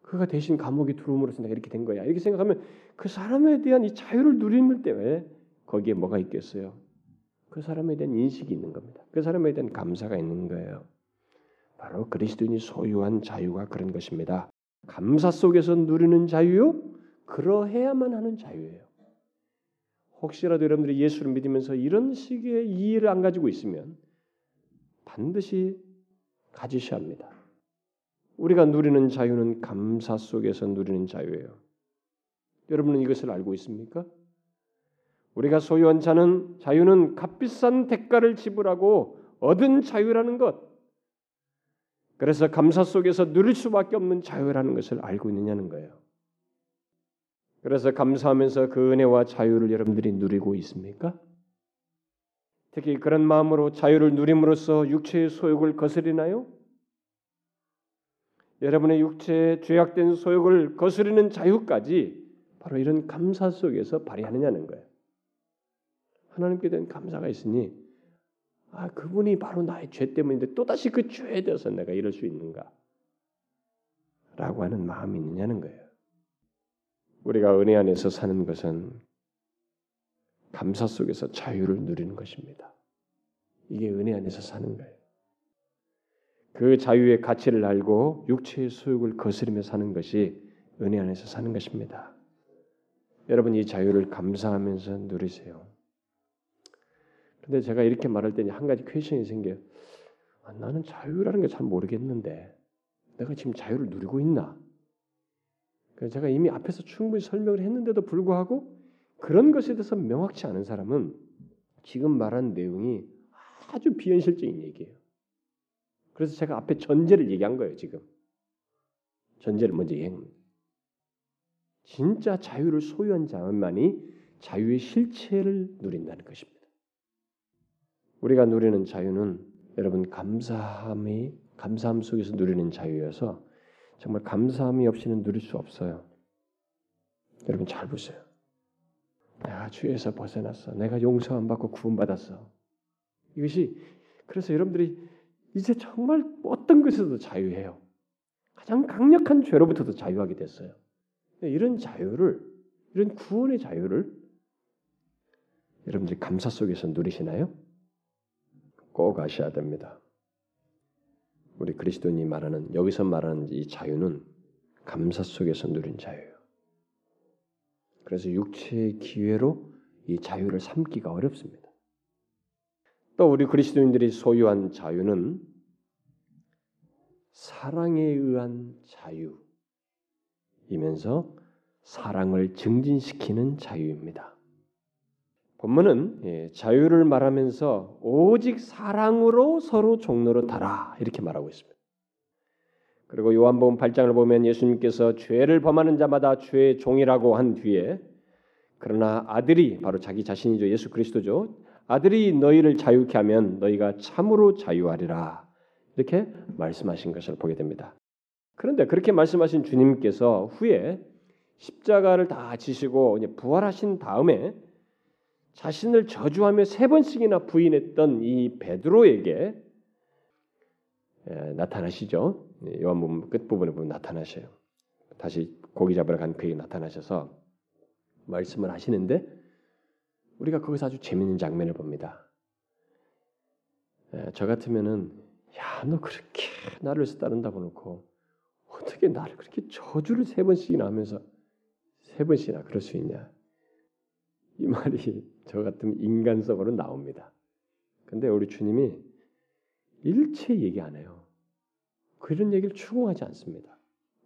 그가 대신 감옥에 들어옴으로써 내가 이렇게 된 거야 이렇게 생각하면 그 사람에 대한 이 자유를 누리는 때문에 거기에 뭐가 있겠어요? 그 사람에 대한 인식이 있는 겁니다. 그 사람에 대한 감사가 있는 거예요. 바로 그리스도인이 소유한 자유가 그런 것입니다. 감사 속에서 누리는 자유요? 그러해야만 하는 자유예요. 혹시라도 여러분들이 예수를 믿으면서 이런 식의 이해를 안 가지고 있으면 반드시 가지셔야 합니다. 우리가 누리는 자유는 감사 속에서 누리는 자유예요. 여러분은 이것을 알고 있습니까? 우리가 소유한 자는 자유는 값비싼 대가를 지불하고 얻은 자유라는 것. 그래서 감사 속에서 누릴 수밖에 없는 자유라는 것을 알고 있느냐는 거예요. 그래서 감사하면서 그 은혜와 자유를 여러분들이 누리고 있습니까? 특히 그런 마음으로 자유를 누림으로써 육체의 소욕을 거스리나요? 여러분의 육체의 죄악된 소욕을 거스르는 자유까지 바로 이런 감사 속에서 발휘하느냐는 거예요. 하나님께 대한 감사가 있으니 아 그분이 바로 나의 죄 때문인데 또 다시 그 죄에 대해서 내가 이럴 수 있는가? 라고 하는 마음이 있느냐는 거예요. 우리가 은혜 안에서 사는 것은 감사 속에서 자유를 누리는 것입니다. 이게 은혜 안에서 사는 거예요. 그 자유의 가치를 알고 육체의 소욕을 거스르며 사는 것이 은혜 안에서 사는 것입니다. 여러분 이 자유를 감사하면서 누리세요. 근데 제가 이렇게 말할 때한 가지 퀘션이 생겨요. 아, 나는 자유라는 게 잘 모르겠는데 내가 지금 자유를 누리고 있나? 제가 이미 앞에서 충분히 설명을 했는데도 불구하고 그런 것에 대해서 명확치 않은 사람은 지금 말한 내용이 아주 비현실적인 얘기예요. 그래서 제가 앞에 전제를 얘기한 거예요, 지금. 전제를 먼저 얘기합니다. 진짜 자유를 소유한 자만이 자유의 실체를 누린다는 것입니다. 우리가 누리는 자유는 여러분 감사함이 감사함 속에서 누리는 자유여서 정말 감사함이 없이는 누릴 수 없어요. 여러분 잘 보세요. 내가 죄에서 벗어났어. 내가 용서 안 받고 구원받았어. 이것이 그래서 여러분들이 이제 정말 어떤 것에서도 자유해요. 가장 강력한 죄로부터도 자유하게 됐어요. 이런 자유를 이런 구원의 자유를 여러분들이 감사 속에서 누리시나요? 꼭 아셔야 됩니다. 우리 그리스도인이 말하는 여기서 말하는 이 자유는 감사 속에서 누린 자유예요. 그래서 육체의 기회로 이 자유를 삼기가 어렵습니다. 또 우리 그리스도인들이 소유한 자유는 사랑에 의한 자유이면서 사랑을 증진시키는 자유입니다. 본문은 예, 자유를 말하면서 오직 사랑으로 서로 종로로 달아 이렇게 말하고 있습니다. 그리고 요한복음 8장을 보면 예수님께서 죄를 범하는 자마다 죄의 종이라고 한 뒤에 그러나 아들이 바로 자기 자신이죠. 예수 그리스도죠. 아들이 너희를 자유케 하면 너희가 참으로 자유하리라. 이렇게 말씀하신 것을 보게 됩니다. 그런데 그렇게 말씀하신 주님께서 후에 십자가를 다 지시고 부활하신 다음에 자신을 저주하며 세 번씩이나 부인했던 이 베드로에게 나타나시죠. 요한복음 끝부분에 보면 나타나셔요. 다시 고기 잡으러 간 그에게 나타나셔서 말씀을 하시는데 우리가 거기서 아주 재밌는 장면을 봅니다. 저 같으면은 야 너 그렇게 나를 따른다고 놓고 어떻게 나를 그렇게 저주를 세 번씩이나 하면서 세 번씩이나 그럴 수 있냐? 이 말이 저 같으면 인간성으로 나옵니다. 근데 우리 주님이 일체 얘기 안 해요. 그런 얘기를 추궁하지 않습니다.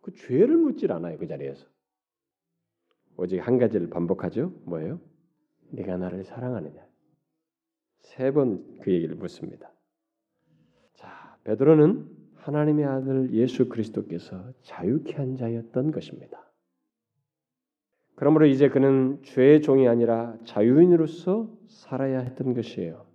그 죄를 묻질 않아요 그 자리에서. 오직 한 가지를 반복하죠. 뭐예요? 네가 나를 사랑하느냐? 세 번 그 얘기를 묻습니다. 자, 베드로는 하나님의 아들 예수 그리스도께서 자유케 한 자였던 것입니다. 그러므로 이제 그는 죄의 종이 아니라 자유인으로서 살아야 했던 것이에요.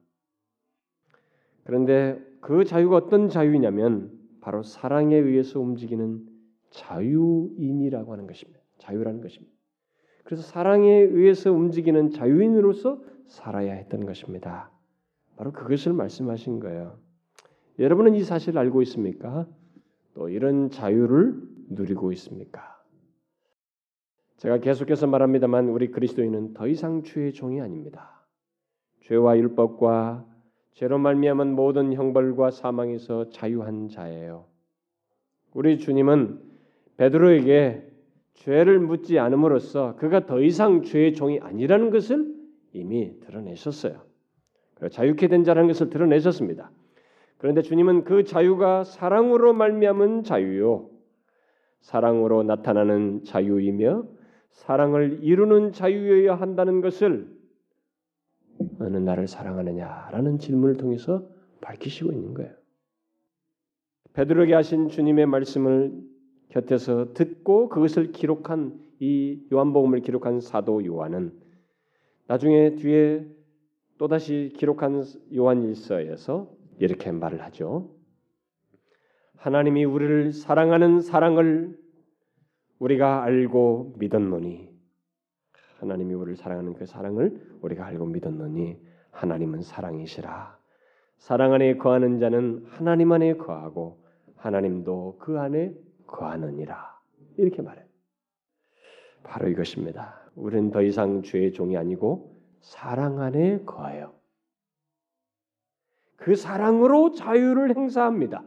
그런데 그 자유가 어떤 자유냐면 바로 사랑에 의해서 움직이는 자유인이라고 하는 것입니다. 자유라는 것입니다. 그래서 사랑에 의해서 움직이는 자유인으로서 살아야 했던 것입니다. 바로 그것을 말씀하신 거예요. 여러분은 이 사실을 알고 있습니까? 또 이런 자유를 누리고 있습니까? 제가 계속해서 말합니다만 우리 그리스도인은 더 이상 죄의 종이 아닙니다. 죄와 율법과 죄로 말미암은 모든 형벌과 사망에서 자유한 자예요. 우리 주님은 베드로에게 죄를 묻지 않음으로써 그가 더 이상 죄의 종이 아니라는 것을 이미 드러내셨어요. 자유케 된 자라는 것을 드러내셨습니다. 그런데 주님은 그 자유가 사랑으로 말미암은 자유요, 사랑으로 나타나는 자유이며 사랑을 이루는 자유여야 한다는 것을 너는 나를 사랑하느냐라는 질문을 통해서 밝히시고 있는 거예요. 베드로에게 하신 주님의 말씀을 곁에서 듣고 그것을 기록한 이 요한복음을 기록한 사도 요한은 나중에 뒤에 또다시 기록한 요한일서에서 이렇게 말을 하죠. 하나님이 우리를 사랑하는 사랑을 우리가 알고 믿었노니 하나님이 우리를 사랑하는 그 사랑을 우리가 알고 믿었노니 하나님은 사랑이시라. 사랑 안에 거하는 자는 하나님 안에 거하고 하나님도 그 안에 거하느니라. 이렇게 말해. 바로 이것입니다. 우리는 더 이상 죄의 종이 아니고 사랑 안에 거하여 그 사랑으로 자유를 행사합니다.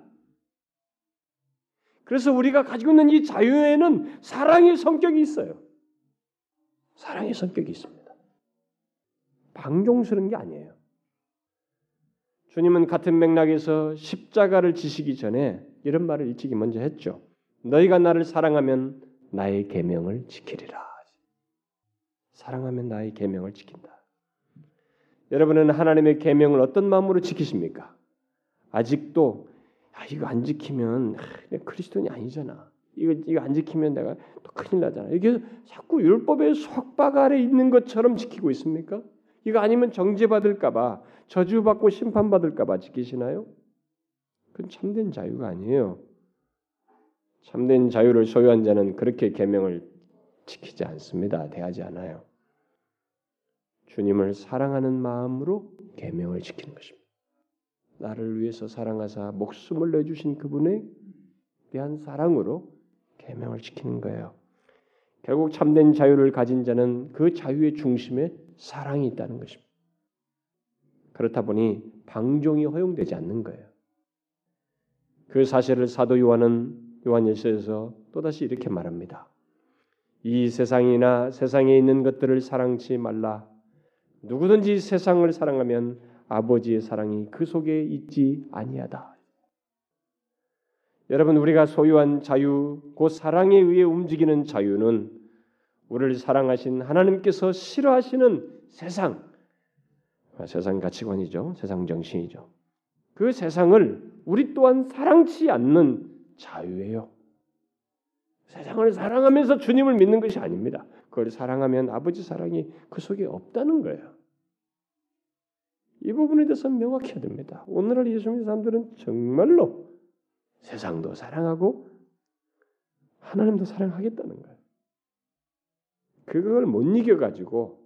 그래서 우리가 가지고 있는 이 자유에는 사랑의 성격이 있어요. 사랑의 성격이 있습니다. 방종스러운 게 아니에요. 주님은 같은 맥락에서 십자가를 지시기 전에 이런 말을 일찍이 먼저 했죠. 너희가 나를 사랑하면 나의 계명을 지키리라. 사랑하면 나의 계명을 지킨다. 여러분은 하나님의 계명을 어떤 마음으로 지키십니까? 아직도 아, 이거 안 지키면 아, 그리스도인이 아니잖아. 이거 이거 안 지키면 내가 또 큰일 나잖아. 이게 자꾸 율법의 속박 아래 있는 것처럼 지키고 있습니까? 이거 아니면 정죄받을까봐 저주받고 심판받을까봐 지키시나요? 그건 참된 자유가 아니에요. 참된 자유를 소유한 자는 그렇게 계명을 지키지 않습니다. 대하지 않아요. 주님을 사랑하는 마음으로 계명을 지키는 것입니다. 나를 위해서 사랑하사 목숨을 내주신 그분에 대한 사랑으로 계명을 지키는 거예요. 결국 참된 자유를 가진 자는 그 자유의 중심에 사랑이 있다는 것입니다. 그렇다 보니 방종이 허용되지 않는 거예요. 그 사실을 사도 요한은 요한일서에서 또다시 이렇게 말합니다. 이 세상이나 세상에 있는 것들을 사랑치 말라. 누구든지 세상을 사랑하면 아버지의 사랑이 그 속에 있지 아니하다. 여러분 우리가 소유한 자유, 그 사랑에 의해 움직이는 자유는 우리를 사랑하신 하나님께서 싫어하시는 세상, 아, 세상 가치관이죠, 세상 정신이죠. 그 세상을 우리 또한 사랑치 않는 자유예요. 세상을 사랑하면서 주님을 믿는 것이 아닙니다. 그걸 사랑하면 아버지 사랑이 그 속에 없다는 거예요. 이 부분에 대해서 명확해야 됩니다. 오늘날 예수 믿는 사람들은 정말로 세상도 사랑하고 하나님도 사랑하겠다는 거예요. 그걸 못 이겨 가지고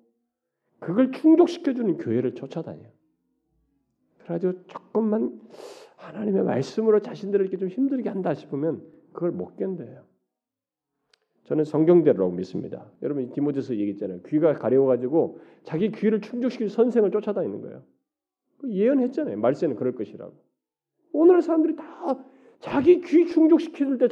그걸 충족시켜주는 교회를 쫓아다녀. 그래가지고 조금만 하나님의 말씀으로 자신들을 이렇게 좀 힘들게 한다 싶으면 그걸 못 견뎌요. 저는 성경대로라고 믿습니다. 여러분 디모데서 얘기했잖아요. 귀가 가려워가지고 자기 귀를 충족시킬 선생을 쫓아다니는 거예요. 그 예언했잖아요. 말세는 그럴 것이라고. 오늘의 사람들이 다 자기 귀 충족시킬 때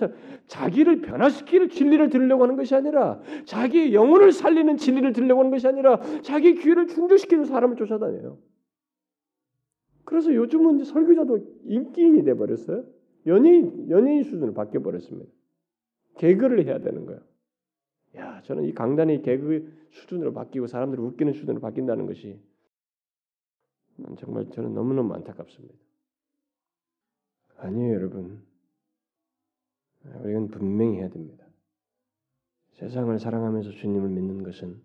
자기를 변화시킬 진리를 들으려고 하는 것이 아니라 자기 영혼을 살리는 진리를 들으려고 하는 것이 아니라 자기 귀를 충족시키는 사람을 쫓아다녀요. 그래서 요즘은 설교자도 인기인이 돼 버렸어요. 연예인 연예인 수준으로 바뀌어 버렸습니다. 개그를 해야 되는 거예요. 야, 저는 이 강단이 개그 수준으로 바뀌고 사람들이 웃기는 수준으로 바뀐다는 것이 정말 저는 너무너무 안타깝습니다. 아니에요, 여러분. 우리는 분명히 해야 됩니다. 세상을 사랑하면서 주님을 믿는 것은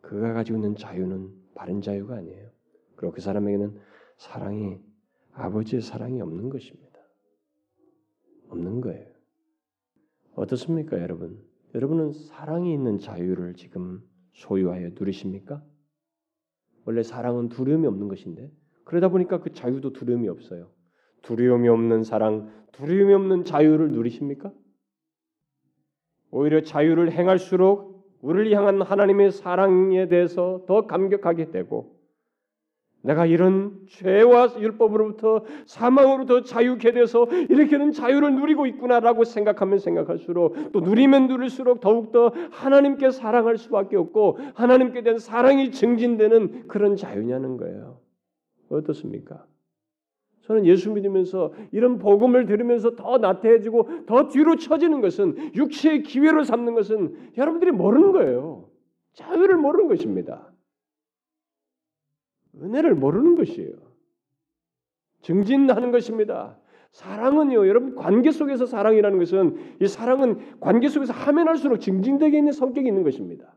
그가 가지고 있는 자유는 바른 자유가 아니에요. 그리고 그 사람에게는 사랑이 아버지의 사랑이 없는 것입니다. 없는 거예요. 어떻습니까, 여러분? 여러분은 사랑이 있는 자유를 지금 소유하여 누리십니까? 원래 사랑은 두려움이 없는 것인데 그러다 보니까 그 자유도 두려움이 없어요. 두려움이 없는 사랑, 두려움이 없는 자유를 누리십니까? 오히려 자유를 행할수록 우리를 향한 하나님의 사랑에 대해서 더 감격하게 되고 내가 이런 죄와 율법으로부터 사망으로부터 자유케 돼서 이렇게는 자유를 누리고 있구나라고 생각하면 생각할수록 또 누리면 누릴수록 더욱더 하나님께 사랑할 수밖에 없고 하나님께 대한 사랑이 증진되는 그런 자유냐는 거예요. 어떻습니까? 저는 예수 믿으면서 이런 복음을 들으면서 더 나태해지고 더 뒤로 처지는 것은 육체의 기회로 삼는 것은 여러분들이 모르는 거예요. 자유를 모르는 것입니다. 은혜를 모르는 것이에요. 증진하는 것입니다. 사랑은요, 여러분 관계 속에서 사랑이라는 것은 이 사랑은 관계 속에서 하면 할수록 증진되게 있는 성격이 있는 것입니다.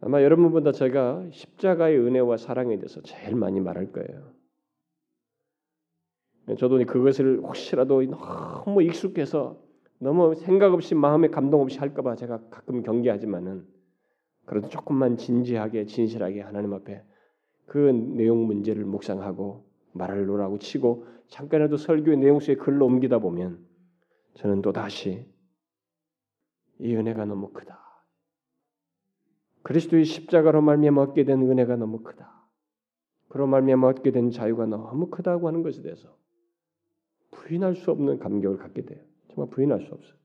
아마 여러분보다 제가 십자가의 은혜와 사랑에 대해서 제일 많이 말할 거예요. 저도 그것을 혹시라도 너무 익숙해서 너무 생각 없이 마음에 감동 없이 할까봐 제가 가끔 경계하지만은 그래도 조금만 진지하게 진실하게 하나님 앞에 그 내용 문제를 묵상하고 말을 놓으라고 치고 잠깐이라도 설교의 내용 속에 글로 옮기다 보면 저는 또 다시 이 은혜가 너무 크다. 그리스도의 십자가로 말미암아 얻게 된 은혜가 너무 크다. 그로 말미암아 얻게 된 자유가 너무 크다고 하는 것에 대해서 부인할 수 없는 감격을 갖게 돼요. 정말 부인할 수 없어요.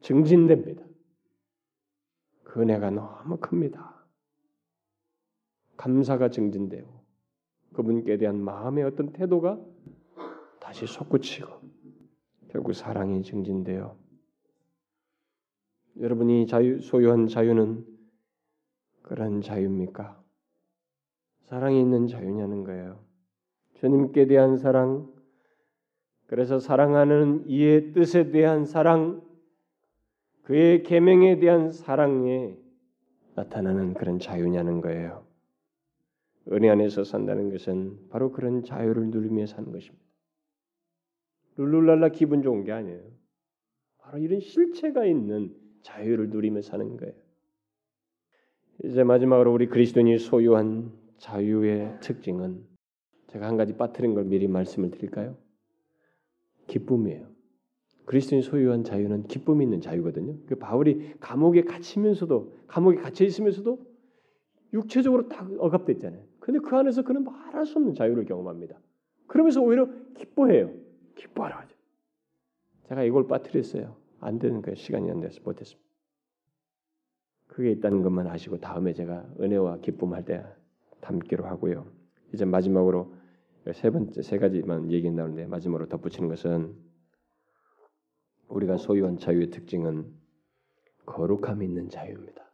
증진됩니다. 그 은혜가 너무 큽니다. 감사가 증진되고 그분께 대한 마음의 어떤 태도가 다시 솟구치고 결국 사랑이 증진되어 여러분이 자유 소유한 자유는 그런 자유입니까? 사랑이 있는 자유냐는 거예요. 주님께 대한 사랑, 그래서 사랑하는 이의 뜻에 대한 사랑, 그의 계명에 대한 사랑에 나타나는 그런 자유냐는 거예요. 은혜 안에서 산다는 것은 바로 그런 자유를 누리며 사는 것입니다. 룰룰랄라 기분 좋은 게 아니에요. 바로 이런 실체가 있는 자유를 누리며 사는 거예요. 이제 마지막으로 우리 그리스도인이 소유한 자유의 특징은 제가 한 가지 빠뜨린 걸 미리 말씀을 드릴까요? 기쁨이에요. 그리스도인 소유한 자유는 기쁨이 있는 자유거든요. 그 바울이 감옥에 갇히면서도 감옥에 갇혀 있으면서도 육체적으로 다 억압됐잖아요. 근데 그 안에서 그는 말할 수 없는 자유를 경험합니다. 그러면서 오히려 기뻐해요. 기뻐하라 하죠. 제가 이걸 빠뜨렸어요. 안 되는 거예요. 시간이 안 돼서 못했습니다. 그게 있다는 것만 아시고 다음에 제가 은혜와 기쁨 할 때 담기로 하고요. 이제 마지막으로 세 번째 세 가지만 얘기 나오는데 마지막으로 덧붙이는 것은 우리가 소유한 자유의 특징은 거룩함 있는 자유입니다.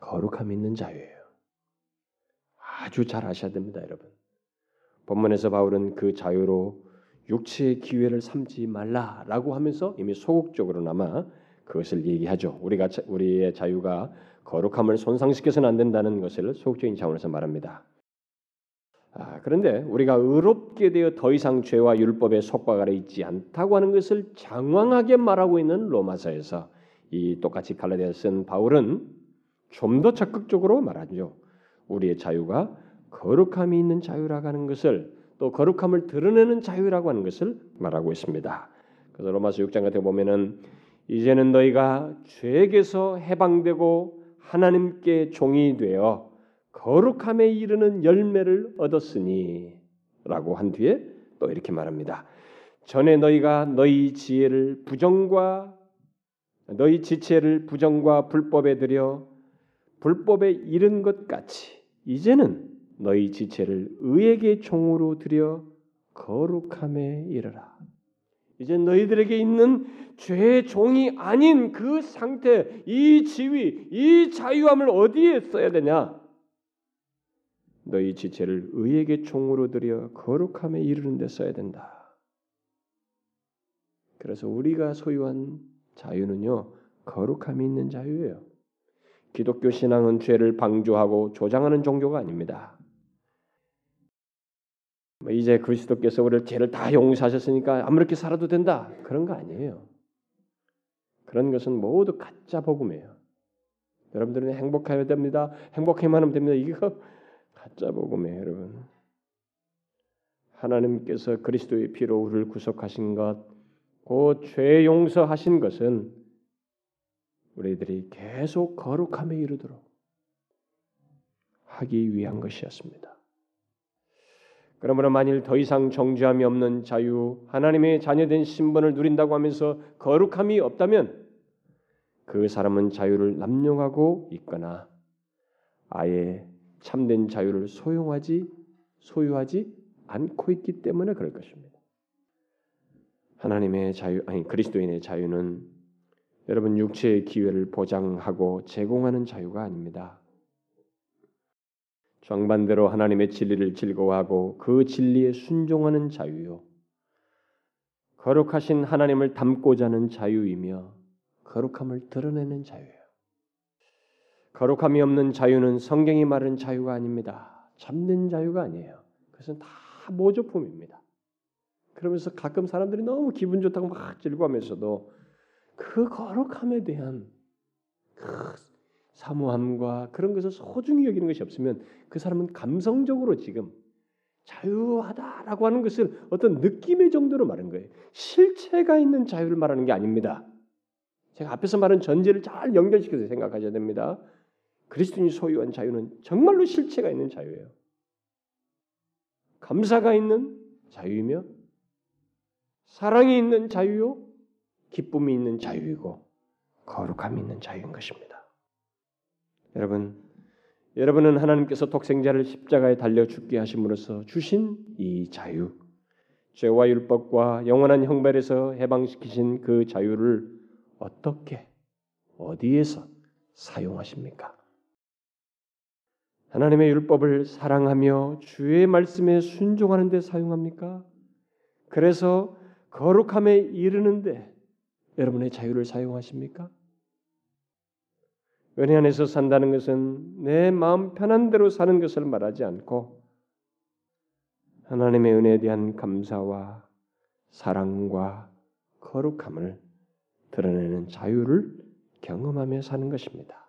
거룩함 있는 자유예요. 아주 잘 아셔야 됩니다, 여러분. 본문에서 바울은 그 자유로 육체의 기회를 삼지 말라라고 하면서 이미 소극적으로나마 그것을 얘기하죠. 우리가 우리의 자유가 거룩함을 손상시켜서는 안 된다는 것을 소극적인 차원에서 말합니다. 아, 그런데 우리가 의롭게 되어 더 이상 죄와 율법의 속박 아래 있지 않다고 하는 것을 장황하게 말하고 있는 로마서에서 이 똑같이 갈라디아 쓴 바울은 좀 더 적극적으로 말하죠. 우리의 자유가 거룩함이 있는 자유라고 하는 것을 또 거룩함을 드러내는 자유라고 하는 것을 말하고 있습니다. 그래서 로마서 6장 같은 보면은 이제는 너희가 죄에게서 해방되고 하나님께 종이 되어 거룩함에 이르는 열매를 얻었으니라고 한 뒤에 또 이렇게 말합니다. 전에 너희가 너희 지혜를 부정과 너희 지체를 부정과 불법에 들여 불법에 이른 것 같이 이제는 너희 지체를 의에게 종으로 들여 거룩함에 이르라. 이제 너희들에게 있는 죄의 종이 아닌 그 상태, 이 지위, 이 자유함을 어디에 써야 되냐? 너희 지체를 의에게 종으로 들여 거룩함에 이르는 데 써야 된다. 그래서 우리가 소유한 자유는요, 거룩함이 있는 자유예요. 기독교 신앙은 죄를 방조하고 조장하는 종교가 아닙니다. 뭐 이제 그리스도께서 우리를 죄를 다 용서하셨으니까 아무렇게 살아도 된다 그런 거 아니에요. 그런 것은 모두 가짜 복음이에요. 여러분들은 행복해야 됩니다. 행복해만 하면 됩니다. 이거 가짜 복음이에요, 여러분. 하나님께서 그리스도의 피로 우리를 구속하신 것, 곧죄 용서하신 것은 우리들이 계속 거룩함에 이르도록 하기 위한 것이었습니다. 그러므로 만일 더 이상 정죄함이 없는 자유, 하나님의 자녀된 신분을 누린다고 하면서 거룩함이 없다면 그 사람은 자유를 남용하고 있거나 아예 참된 자유를 소용하지 소유하지 않고 있기 때문에 그럴 것입니다. 하나님의 자유 아니 그리스도인의 자유는 여러분 육체의 기회를 보장하고 제공하는 자유가 아닙니다. 정반대로 하나님의 진리를 즐거워하고 그 진리에 순종하는 자유요. 거룩하신 하나님을 닮고자 하는 자유이며 거룩함을 드러내는 자유예요. 거룩함이 없는 자유는 성경이 말하는 자유가 아닙니다. 잡는 자유가 아니에요. 그것은 다 모조품입니다. 그러면서 가끔 사람들이 너무 기분 좋다고 막 즐거워하면서도 그 거룩함에 대한 그 사모함과 그런 것을 소중히 여기는 것이 없으면 그 사람은 감성적으로 지금 자유하다라고 하는 것을 어떤 느낌의 정도로 말하는 거예요. 실체가 있는 자유를 말하는 게 아닙니다. 제가 앞에서 말한 전제를 잘 연결시켜서 생각하셔야 됩니다. 그리스도인이 소유한 자유는 정말로 실체가 있는 자유예요. 감사가 있는 자유이며 사랑이 있는 자유요, 기쁨이 있는 자유이고 거룩함이 있는 자유인 것입니다. 여러분, 여러분은 하나님께서 독생자를 십자가에 달려 죽게 하심으로써 주신 이 자유, 죄와 율법과 영원한 형벌에서 해방시키신 그 자유를 어떻게 어디에서 사용하십니까? 하나님의 율법을 사랑하며 주의 말씀에 순종하는 데 사용합니까? 그래서 거룩함에 이르는데 여러분의 자유를 사용하십니까? 은혜 안에서 산다는 것은 내 마음 편한 대로 사는 것을 말하지 않고 하나님의 은혜에 대한 감사와 사랑과 거룩함을 드러내는 자유를 경험하며 사는 것입니다.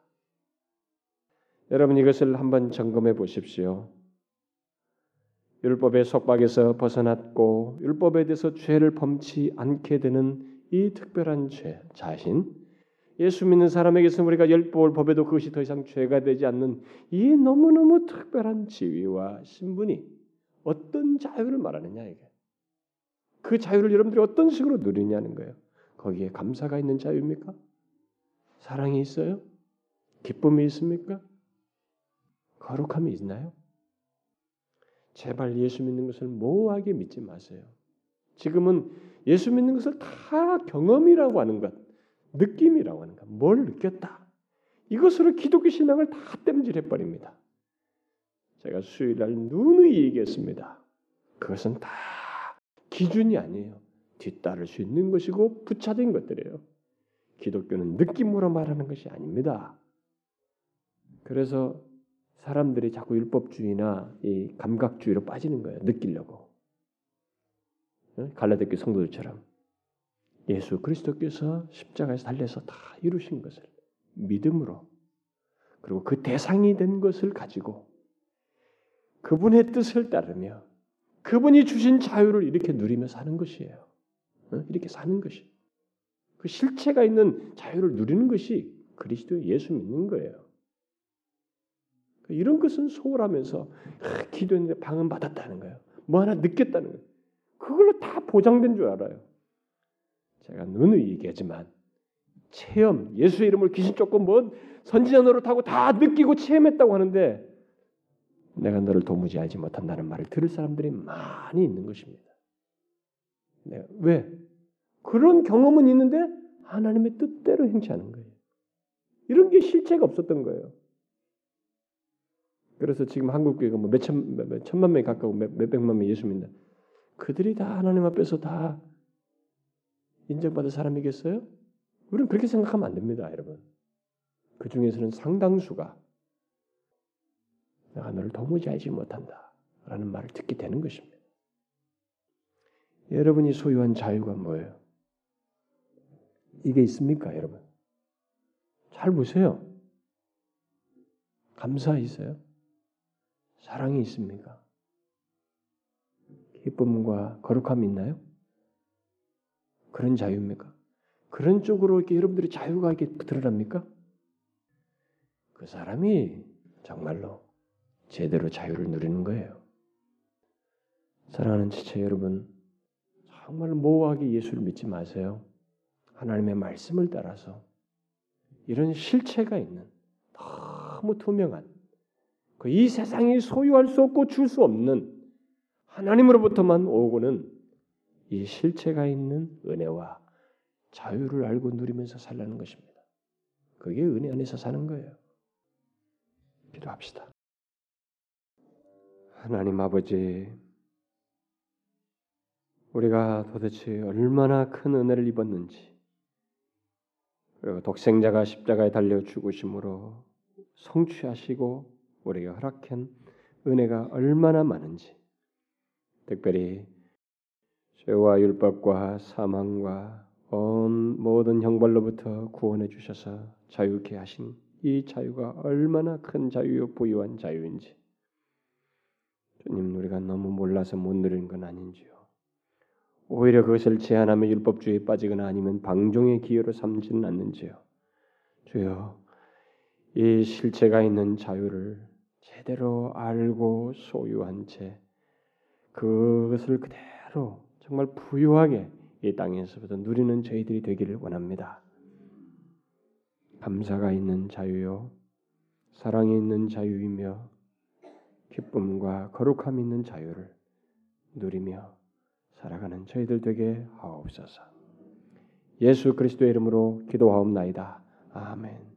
여러분 이것을 한번 점검해 보십시오. 율법의 속박에서 벗어났고 율법에 대해서 죄를 범치 않게 되는 이 특별한 죄 자신 예수 믿는 사람에게서 우리가 율법을 법에도 그것이 더 이상 죄가 되지 않는 이 너무너무 특별한 지위와 신분이 어떤 자유를 말하느냐 이게 그 자유를 여러분들이 어떤 식으로 누리냐는 거예요. 거기에 감사가 있는 자유입니까? 사랑이 있어요? 기쁨이 있습니까? 거룩함이 있나요? 제발 예수 믿는 것을 모호하게 믿지 마세요. 지금은 예수 믿는 것을 다 경험이라고 하는 것, 느낌이라고 하는 것, 뭘 느꼈다. 이것으로 기독교 신앙을 다 땜질해 버립니다. 제가 수요일 날 누누이 얘기했습니다. 그것은 다 기준이 아니에요. 뒤따를 수 있는 것이고 부차된 것들이에요. 기독교는 느낌으로 말하는 것이 아닙니다. 그래서 사람들이 자꾸 율법주의나 이 감각주의로 빠지는 거예요. 느끼려고. 갈라디아 성도들처럼 예수 그리스도께서 십자가에서 달려서 다 이루신 것을 믿음으로 그리고 그 대상이 된 것을 가지고 그분의 뜻을 따르며 그분이 주신 자유를 이렇게 누리며 사는 것이에요. 어? 이렇게 사는 것이. 그 실체가 있는 자유를 누리는 것이 그리스도 예수 믿는 거예요. 이런 것은 소홀하면서 기도했는데 방은 받았다는 거예요. 뭐 하나 느꼈다는 거예요. 그걸로 다 보장된 줄 알아요. 제가 누누이 얘기하지만 체험, 예수 이름을 귀신 쫓고 뭔 선지자 노릇하고 다 느끼고 체험했다고 하는데 내가 너를 도무지 알지 못한다는 말을 들을 사람들이 많이 있는 것입니다. 네, 왜? 그런 경험은 있는데 하나님의 뜻대로 행치 않은 거예요. 이런 게 실체가 없었던 거예요. 그래서 지금 한국 교회가 뭐 몇천 몇 천만 명이 가까고 몇, 몇 백만 명 예수 믿는 그들이 다 하나님 앞에서 다 인정받을 사람이겠어요? 우리는 그렇게 생각하면 안 됩니다, 여러분. 그 중에서는 상당수가 내가 너를 도무지 알지 못한다 라는 말을 듣게 되는 것입니다. 여러분이 소유한 자유가 뭐예요? 이게 있습니까, 여러분? 잘 보세요. 감사 있어요? 사랑이 있습니까? 기쁨과 거룩함이 있나요? 그런 자유입니까? 그런 쪽으로 이렇게 여러분들이 자유가 이렇게 드러납니까? 그 사람이 정말로 제대로 자유를 누리는 거예요. 사랑하는 지체 여러분, 정말 모호하게 예수를 믿지 마세요. 하나님의 말씀을 따라서 이런 실체가 있는 너무 투명한 그 이 세상이 소유할 수 없고 줄 수 없는 하나님으로부터만 오고는 이 실체가 있는 은혜와 자유를 알고 누리면서 살라는 것입니다. 그게 은혜 안에서 사는 거예요. 기도합시다. 하나님 아버지, 우리가 도대체 얼마나 큰 은혜를 입었는지, 그리고 독생자가 십자가에 달려 죽으심으로 성취하시고 우리가 허락한 은혜가 얼마나 많은지, 특별히 죄와 율법과 사망과 온 모든 형벌로부터 구원해 주셔서 자유케 하신 이 자유가 얼마나 큰 자유요 부유한 자유인지 주님 우리가 너무 몰라서 못 누리는 건 아닌지요. 오히려 그것을 제한하며 율법주의에 빠지거나 아니면 방종의 기회로 삼지는 않는지요. 주여 이 실체가 있는 자유를 제대로 알고 소유한 채 그것을 그대로 정말 부유하게 이 땅에서부터 누리는 저희들이 되기를 원합니다. 감사가 있는 자유요, 사랑이 있는 자유이며 기쁨과 거룩함 있는 자유를 누리며 살아가는 저희들 되게 하옵소서. 예수 그리스도의 이름으로 기도하옵나이다. 아멘.